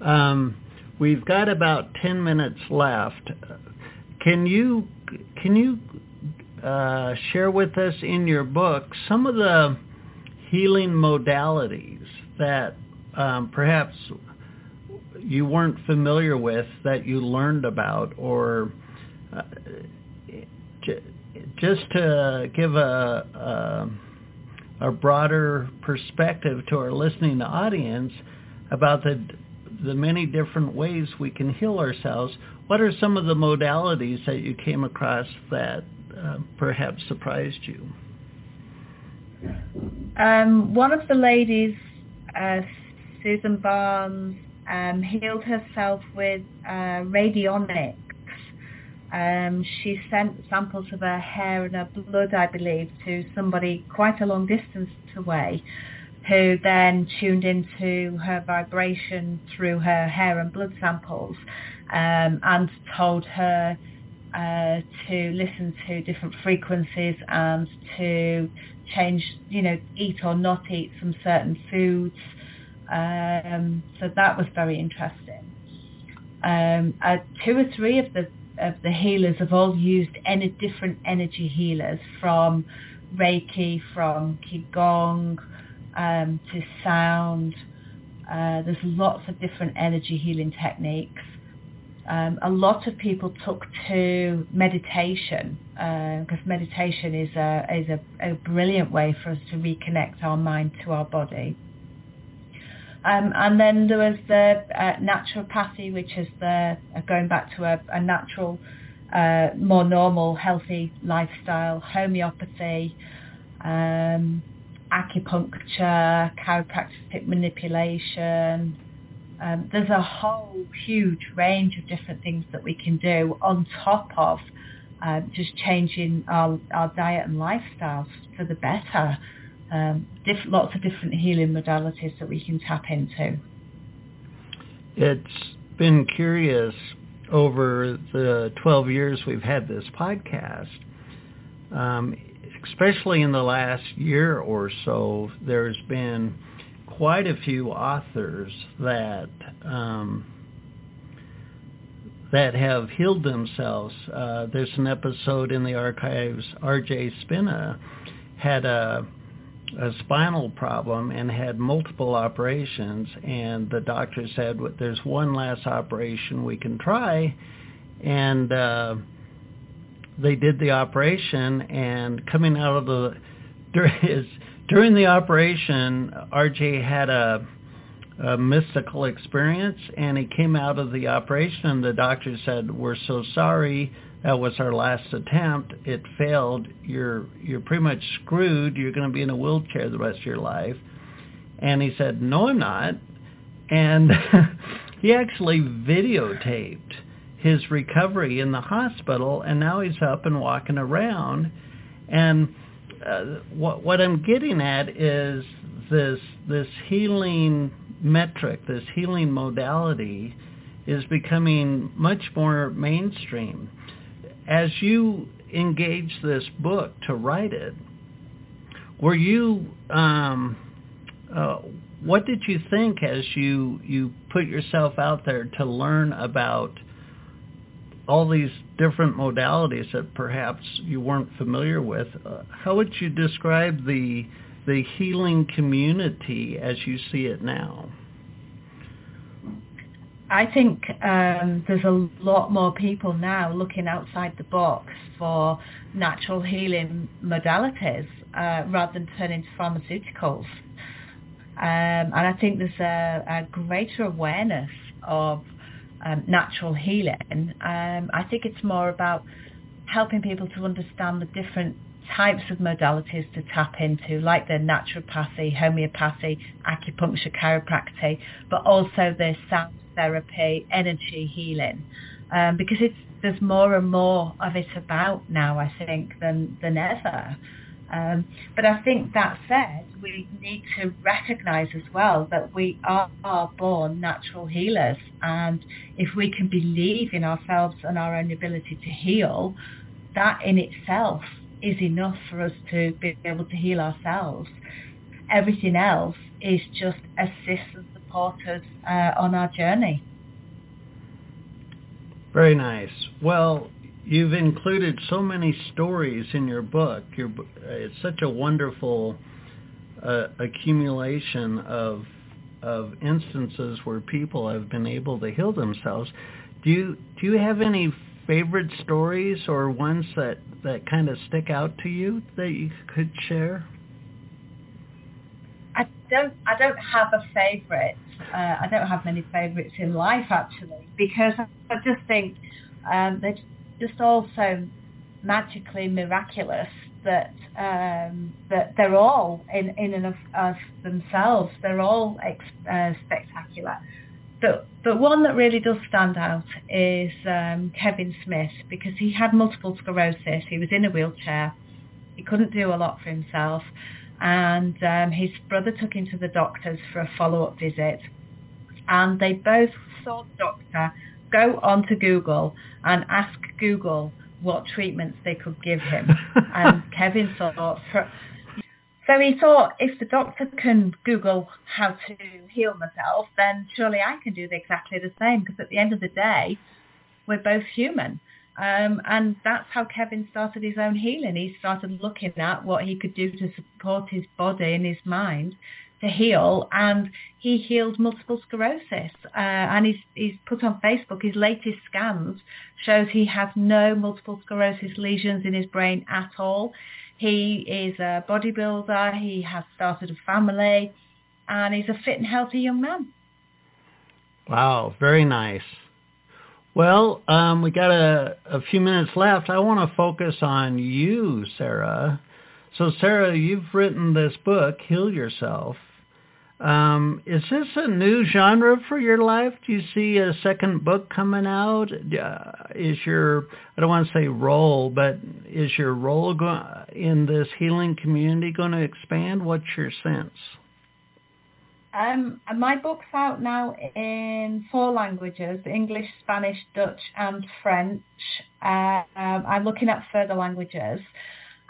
Um, we've got about 10 minutes left. Can you, can you uh, share with us in your book some of the healing modalities that um, perhaps you weren't familiar with that you learned about or uh, j- just to give a, a, a broader perspective to our listening audience about the the many different ways we can heal ourselves. What are some of the modalities that you came across that uh, perhaps surprised you? Um, one of the ladies, uh, Susan Barnes, um, healed herself with uh, radionics. Um, she sent samples of her hair and her blood, I believe, to somebody quite a long distance away, who then tuned into her vibration through her hair and blood samples um, and told her uh, to listen to different frequencies and to change, you know, eat or not eat some certain foods. Um, so that was very interesting. Um, uh, two or three of the of the healers have all used any different energy healers from Reiki, from Qigong, um, to sound. Uh, there's lots of different energy healing techniques um, a lot of people took to meditation because uh, meditation is a is a, a, brilliant way for us to reconnect our mind to our body. Um, and then there was the uh, naturopathy, which is the uh, going back to a, a natural, uh, more normal, healthy lifestyle. Homeopathy, um, acupuncture, chiropractic manipulation, um, there's a whole huge range of different things that we can do on top of uh, just changing our, our diet and lifestyles for the better. Um, diff- lots of different healing modalities that we can tap into. It's been curious over the 12 years we've had this podcast, um, especially in the last year or so, there's been quite a few authors that um, that have healed themselves. Uh, there's an episode in the archives. R.J. Spina had a a spinal problem and had multiple operations and the doctor said there's one last operation we can try and uh they did the operation and coming out of the during his during the operation, RJ had a, a mystical experience, and he came out of the operation, and the doctor said, "We're so sorry. That was our last attempt. It failed. You're you're pretty much screwed. You're going to be in a wheelchair the rest of your life." And he said, no, I'm not. And he actually videotaped his recovery in the hospital, and now he's up and walking around. And uh, what, what I'm getting at is this this healing metric, this healing modality, is becoming much more mainstream. As you engage this book to write it, were you um, uh, what did you think as you you put yourself out there to learn about all these different modalities that perhaps you weren't familiar with? Uh, how would you describe the the healing community as you see it now? I think um, there's a lot more people now looking outside the box for natural healing modalities uh, rather than turning to pharmaceuticals. Um, and I think there's a, a greater awareness of um, natural healing. Um, I think it's more about helping people to understand the different types of modalities to tap into, like the naturopathy, homeopathy, acupuncture, chiropractic, but also the sound therapy, energy healing, um, because it's there's more and more of it about now, I think, than than ever. Um, but I think that said, we need to recognise as well that we are, are, born natural healers, and if we can believe in ourselves and our own ability to heal, that in itself is enough for us to be able to heal ourselves. Everything else is just assist and support us uh, on our journey. Very nice. Well, you've included so many stories in your book. Your, it's such a wonderful uh, accumulation of of instances where people have been able to heal themselves. Do you do you have any favorite stories or ones that that kind of stick out to you that you could share? I don't I don't have a favorite. Uh, I don't have many favorites in life actually because I just think um, they're just all so magically miraculous that um, that they're all in in and of, themselves. They're all ex- uh, spectacular. But the one that really does stand out is um, Kevin Smith because he had multiple sclerosis. He was in a wheelchair. He couldn't do a lot for himself, and um, his brother took him to the doctors for a follow-up visit, and they both saw the doctor go onto Google and ask Google what treatments they could give him. and Kevin thought, so he thought, if the doctor can Google how to heal myself, then surely I can do exactly the same because at the end of the day, we're both human. Um, and that's how Kevin started his own healing. He started looking at what he could do to support his body and his mind to heal, and he healed multiple sclerosis. Uh, and he's, he's put on Facebook his latest scans shows he has no multiple sclerosis lesions in his brain at all. He is a bodybuilder. He has started a family, and he's a fit and healthy young man. Wow, very nice. Well, um, we got a, a few minutes left. I want to focus on you, Sarah. So, Sarah, you've written this book, Heal Yourself. Um, is this a new genre for your life? Do you see a second book coming out? Uh, is your, I don't want to say role, but is your role go- in this healing community going to expand? What's your sense? Um, my book's out now in four languages, English, Spanish, Dutch and French. Uh, um, I'm looking at further languages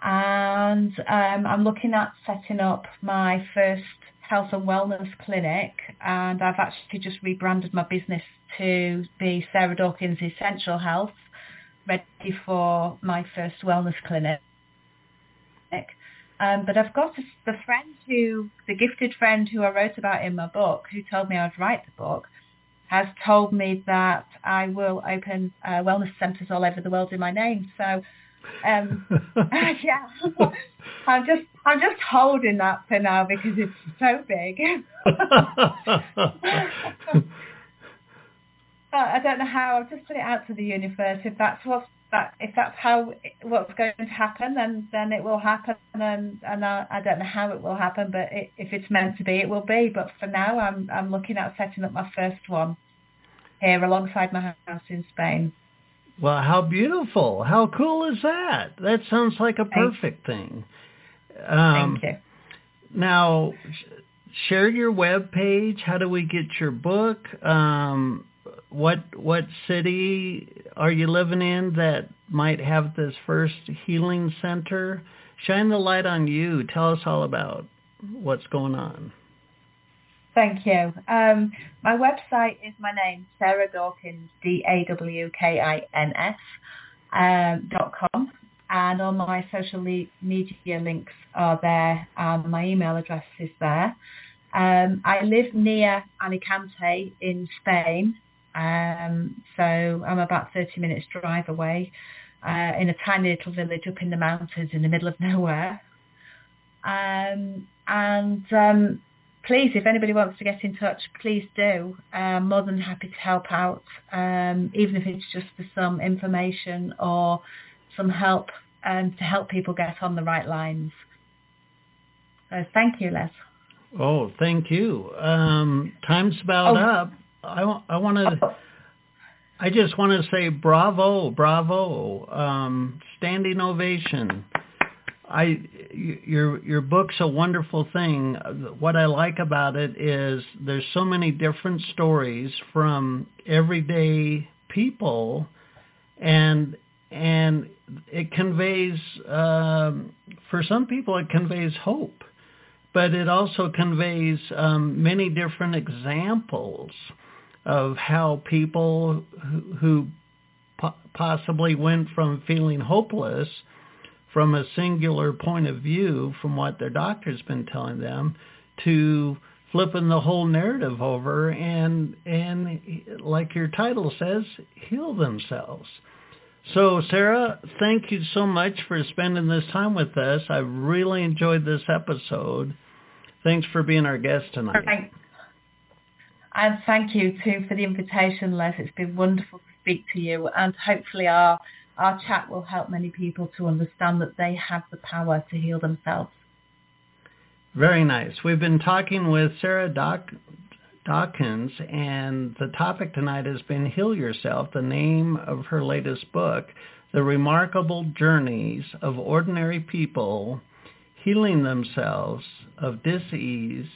and um, I'm looking at setting up my first health and wellness clinic and I've actually just rebranded my business to be Sarah Dawkins Essential Health, ready for my first wellness clinic. Um, but I've got the friend who, the gifted friend who I wrote about in my book, who told me I'd write the book, has told me that I will open uh, wellness centres all over the world in my name. So um, yeah, I'm just I'm just holding that for now because it's so big. but I don't know how. I've just put it out to the universe. If that's what's that if that's how what's going to happen, then then it will happen, and and I, I don't know how it will happen, but it, if it's meant to be, it will be. But for now, I'm I'm looking at setting up my first one here alongside my house in Spain. Well, how beautiful! How cool is that? That sounds like a perfect thing. Um, Thank you. Now, share your web page. How do we get your book? Um, what what city are you living in that might have this first healing center? Shine the light on you. Tell us all about what's going on. Thank you. Um, my website is my name, Sarah Dawkins, D-A-W-K-I-N-S, um, dot com. And all my social media links are there. and my email address is there. Um, I live near Alicante in Spain, um, so I'm about 30 minutes drive away uh, in a tiny little village up in the mountains in the middle of nowhere. Um, and um, please, if anybody wants to get in touch, please do. I'm more than happy to help out, um, even if it's just for some information or some help um, to help people get on the right lines. So thank you, Les. Oh, thank you. Um, time's about oh. up. I, I want to. I just want to say bravo, bravo, um, standing ovation. I your your book's a wonderful thing. What I like about it is there's so many different stories from everyday people, and and it conveys um, for some people it conveys hope, but it also conveys um, many different examples of how people who, who po- possibly went from feeling hopeless from a singular point of view from what their doctor's been telling them to flipping the whole narrative over and and like your title says heal themselves. So sarah thank you so much for spending this time with us. I really enjoyed this episode. Thanks for being our guest tonight. And thank you too for the invitation, Les. It's been wonderful to speak to you and hopefully our, our chat will help many people to understand that they have the power to heal themselves. Very nice. We've been talking with Sarah Doc, Dawkins and the topic tonight has been Heal Yourself, the name of her latest book, The Remarkable Journeys of Ordinary People Healing Themselves of Disease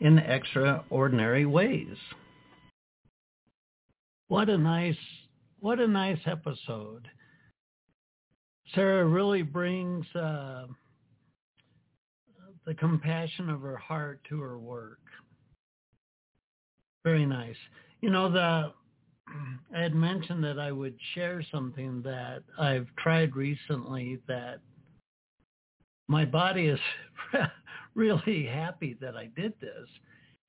in extraordinary ways. What a nice, what a nice episode. Sarah really brings uh, the compassion of her heart to her work. Very nice. You know, the I had mentioned that I would share something that I've tried recently that my body is really happy that I did this.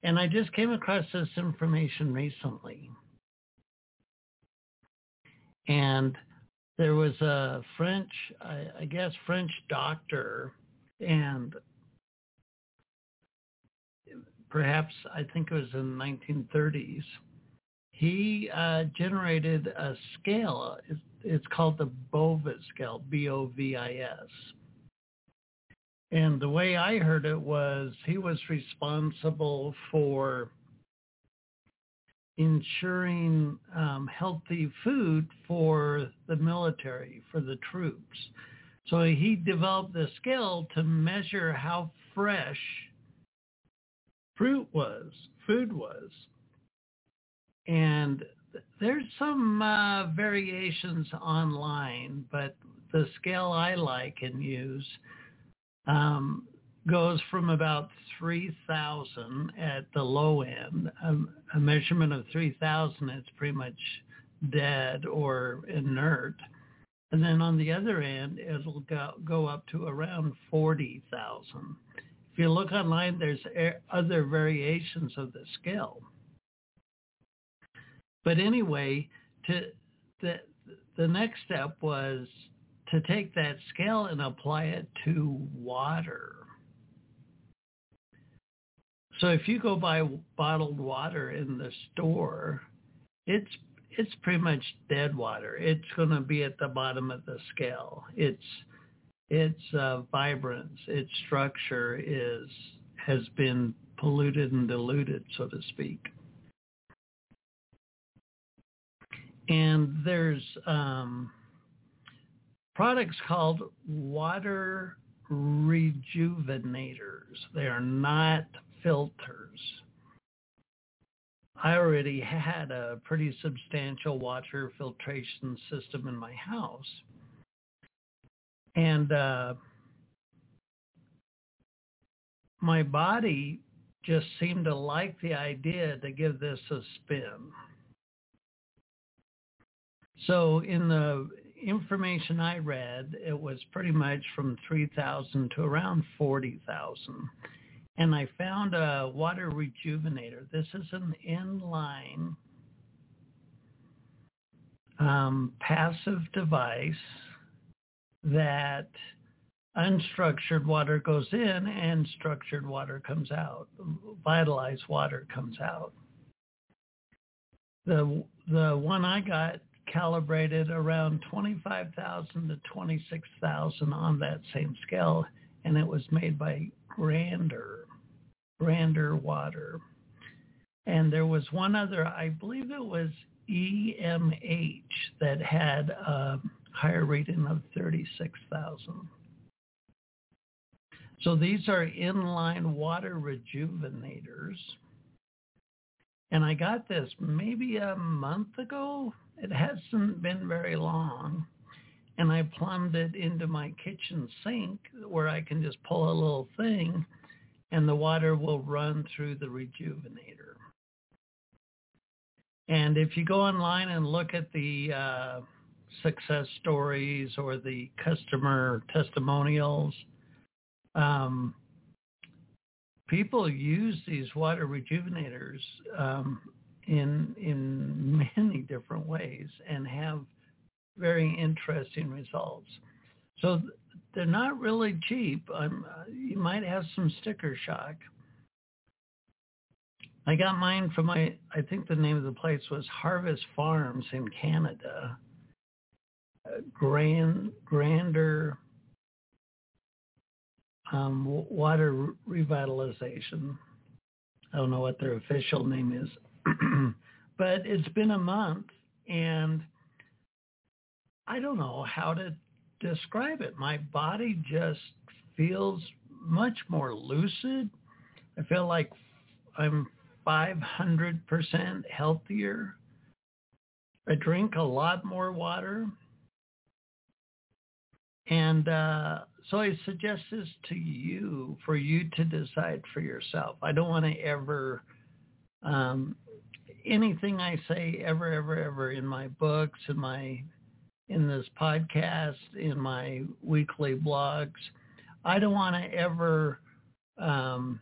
And I just came across this information recently. And there was a French, I, I guess, French doctor, and perhaps I think it was in the 1930s. He uh, generated a scale. It's, it's called the Bovis scale, B-O-V-I-S and the way I heard it was he was responsible for ensuring um, healthy food for the military, for the troops. So he developed the skill to measure how fresh fruit was, food was. And there's some uh, variations online, but the scale I like and use um, goes from about 3,000 at the low end. Um, a measurement of 3,000, it's pretty much dead or inert. And then on the other end, it'll go, go up to around 40,000. If you look online, there's other variations of the scale. But anyway, to the, the next step was to take that scale and apply it to water. So if you go buy bottled water in the store, it's it's pretty much dead water. It's going to be at the bottom of the scale. Its its uh, vibrance, its structure is has been polluted and diluted, so to speak. And there's um, products called water rejuvenators. They are not filters. I already had a pretty substantial water filtration system in my house. And uh, my body just seemed to like the idea to give this a spin. So in the information I read, it was pretty much from 3,000 to around 40,000. And I found a water rejuvenator. This is an inline um, passive device that unstructured water goes in and structured water comes out. Vitalized water comes out. The the one I got calibrated around 25,000 to 26,000 on that same scale, and it was made by Grander, Grander Water. And there was one other, I believe it was EMH, that had a higher rating of 36,000. So these are inline water rejuvenators. And I got this maybe a month ago, it hasn't been very long. And I plumbed it into my kitchen sink where I can just pull a little thing and the water will run through the rejuvenator. And if you go online and look at the uh, success stories or the customer testimonials, um, people use these water rejuvenators um, in in many different ways and have very interesting results. So they're not really cheap. Um, you might have some sticker shock. I got mine from my, I think the name of the place was Harvest Farms in Canada. Uh, grand, grander um, water revitalization. I don't know what their official name is. but it's been a month and I don't know how to describe it. My body just feels much more lucid. I feel like I'm 500% healthier. I drink a lot more water. And uh, so I suggest this to you for you to decide for yourself. I don't want to ever um, anything I say ever, ever, ever in my books, in my in this podcast, in my weekly blogs, I don't want to ever um,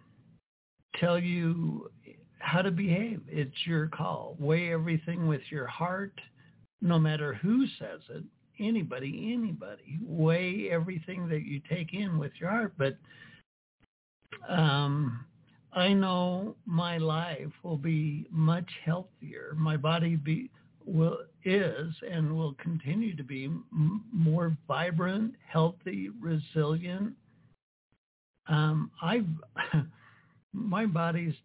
tell you how to behave. It's your call. Weigh everything with your heart, no matter who says it. Anybody, anybody. Weigh everything that you take in with your heart. But um, I know my life will be much healthier. My body be will is and will continue to be m- more vibrant, healthy, resilient. Um, I my body's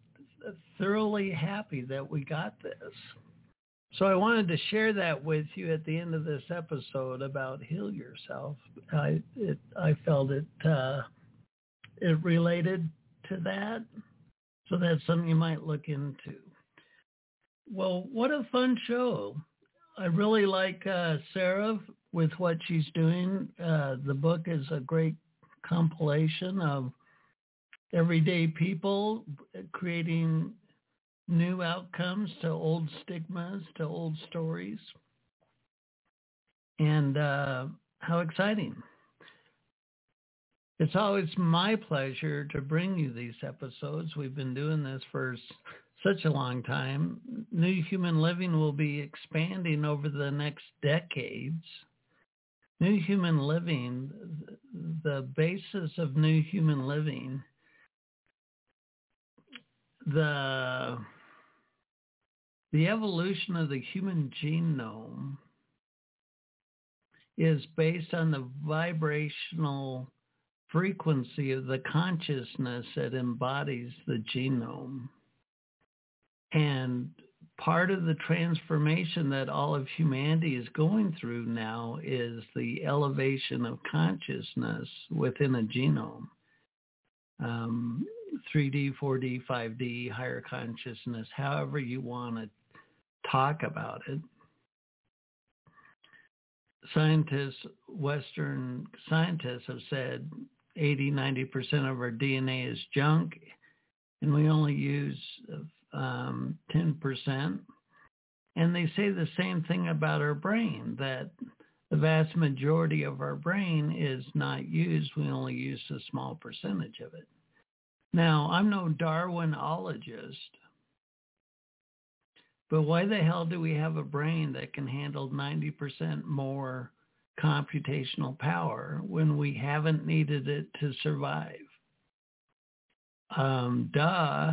thoroughly happy that we got this. So I wanted to share that with you at the end of this episode about heal yourself. I it, I felt it uh, it related to that. So that's something you might look into. Well, what a fun show. I really like uh, Sarah with what she's doing. Uh, the book is a great compilation of everyday people creating new outcomes to old stigmas, to old stories. And uh, how exciting. It's always my pleasure to bring you these episodes. We've been doing this for such a long time. New Human Living will be expanding over the next decades. New Human Living, the basis of New Human Living, the The evolution of the human genome is based on the vibrational frequency of the consciousness that embodies the genome. And part of the transformation that all of humanity is going through now is the elevation of consciousness within a genome. Um, 3D, 4D, 5D, higher consciousness, however you want to talk about it. Scientists, Western scientists have said 80, 90% of our DNA is junk and we only use um, 10%. And they say the same thing about our brain, that the vast majority of our brain is not used. We only use a small percentage of it. Now, I'm no Darwinologist, but why the hell do we have a brain that can handle 90% more computational power when we haven't needed it to survive? Um, duh.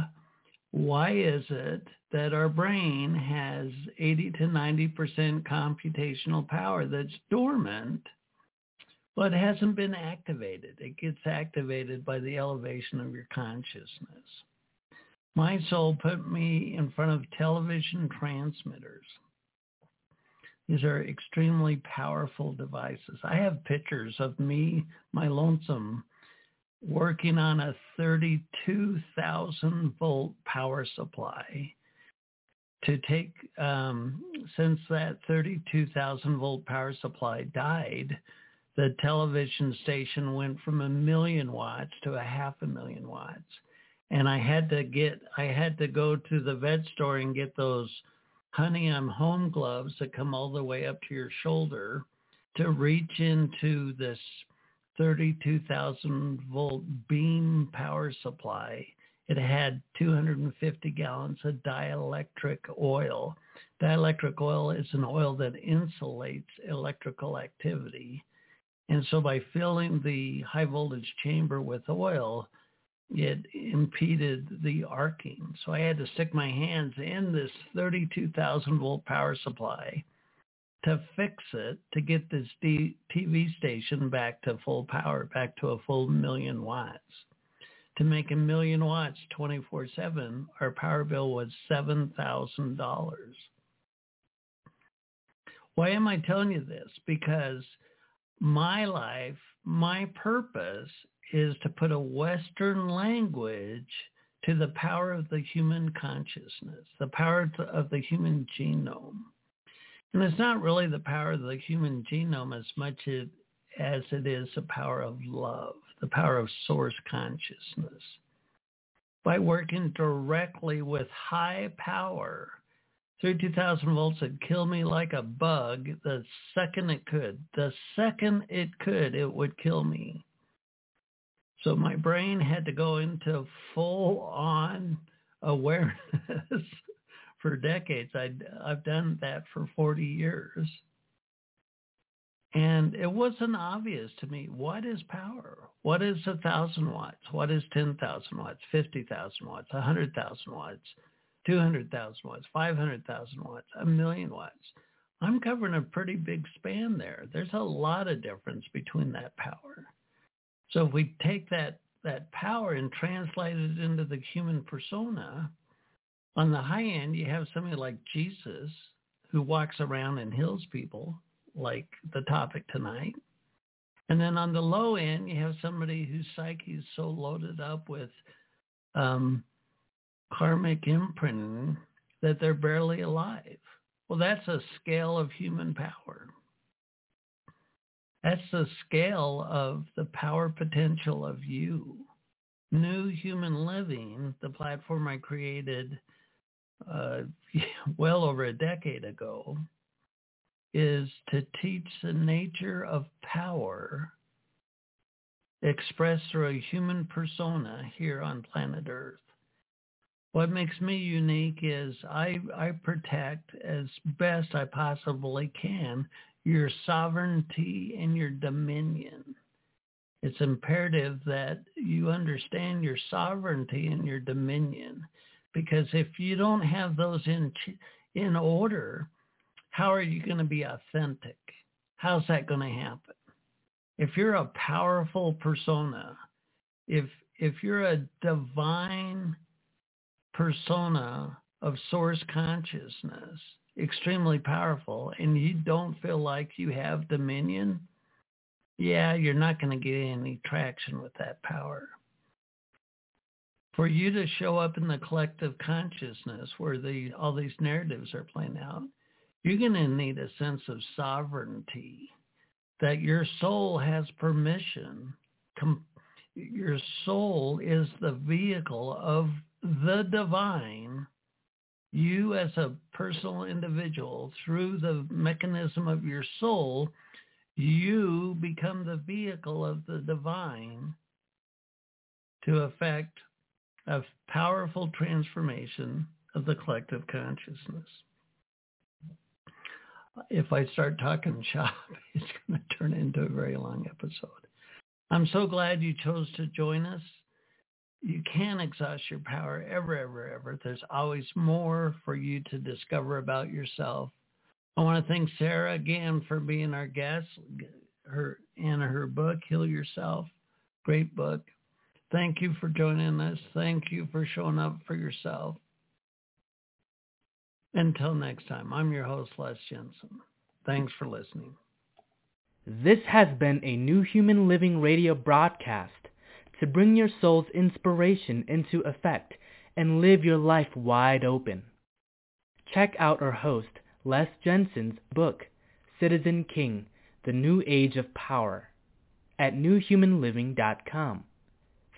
Why is it that our brain has 80 to 90% computational power that's dormant, but hasn't been activated? It gets activated by the elevation of your consciousness. My soul put me in front of television transmitters. These are extremely powerful devices. I have pictures of me, my lonesome, working on a 32,000 volt power supply to take, um, since that 32,000 volt power supply died, the television station went from a million watts to a half a million watts. And I had to get, I had to go to the vet store and get those honey I'm home gloves that come all the way up to your shoulder to reach into this 32,000 volt beam power supply. It had 250 gallons of dielectric oil. Dielectric oil is an oil that insulates electrical activity. And so by filling the high voltage chamber with oil, it impeded the arcing. So I had to stick my hands in this 32,000 volt power supply to fix it to get this D- TV station back to full power, back to a full million watts. To make a million watts 24-7, our power bill was $7,000. Why am I telling you this? Because my life, my purpose is to put a Western language to the power of the human consciousness, the power of the human genome. And it's not really the power of the human genome as much as it is the power of love, the power of source consciousness. By working directly with high power, 32,000 volts would kill me like a bug the second it could. The second it could, it would kill me. So my brain had to go into full on awareness for decades. i I've done that for 40 years. And it wasn't obvious to me. What is power? What is a thousand watts? What is 10,000 watts, 50,000 watts, 100,000 watts, 200,000 watts, 500,000 watts, a million watts? I'm covering a pretty big span there. There's a lot of difference between that power. So if we take that, that power and translate it into the human persona, on the high end, you have somebody like Jesus who walks around and heals people, like the topic tonight. And then on the low end, you have somebody whose psyche is so loaded up with um, karmic imprinting that they're barely alive. Well, that's a scale of human power. That's the scale of the power potential of you. New Human Living, the platform I created uh, well over a decade ago is to teach the nature of power expressed through a human persona here on planet Earth. What makes me unique is I, I protect as best I possibly can your sovereignty and your dominion. It's imperative that you understand your sovereignty and your dominion because if you don't have those in in order, how are you going to be authentic? How's that going to happen? If you're a powerful persona, if if you're a divine persona of source consciousness, extremely powerful, and you don't feel like you have dominion, yeah, you're not going to get any traction with that power. For you to show up in the collective consciousness where the all these narratives are playing out, you're going to need a sense of sovereignty, that your soul has permission. Com- your soul is the vehicle of the divine. You as a personal individual, through the mechanism of your soul, you become the vehicle of the divine to effect a powerful transformation of the collective consciousness. If I start talking shop, it's going to turn into a very long episode. I'm so glad you chose to join us. You can't exhaust your power ever, ever, ever. There's always more for you to discover about yourself. I want to thank Sarah again for being our guest. Her and her book, Heal Yourself, great book. Thank you for joining us. Thank you for showing up for yourself. Until next time, I'm your host, Les Jensen. Thanks for listening. This has been a New Human Living radio broadcast to bring your soul's inspiration into effect and live your life wide open. Check out our host, Les Jensen's book, Citizen King, The New Age of Power, at newhumanliving.com.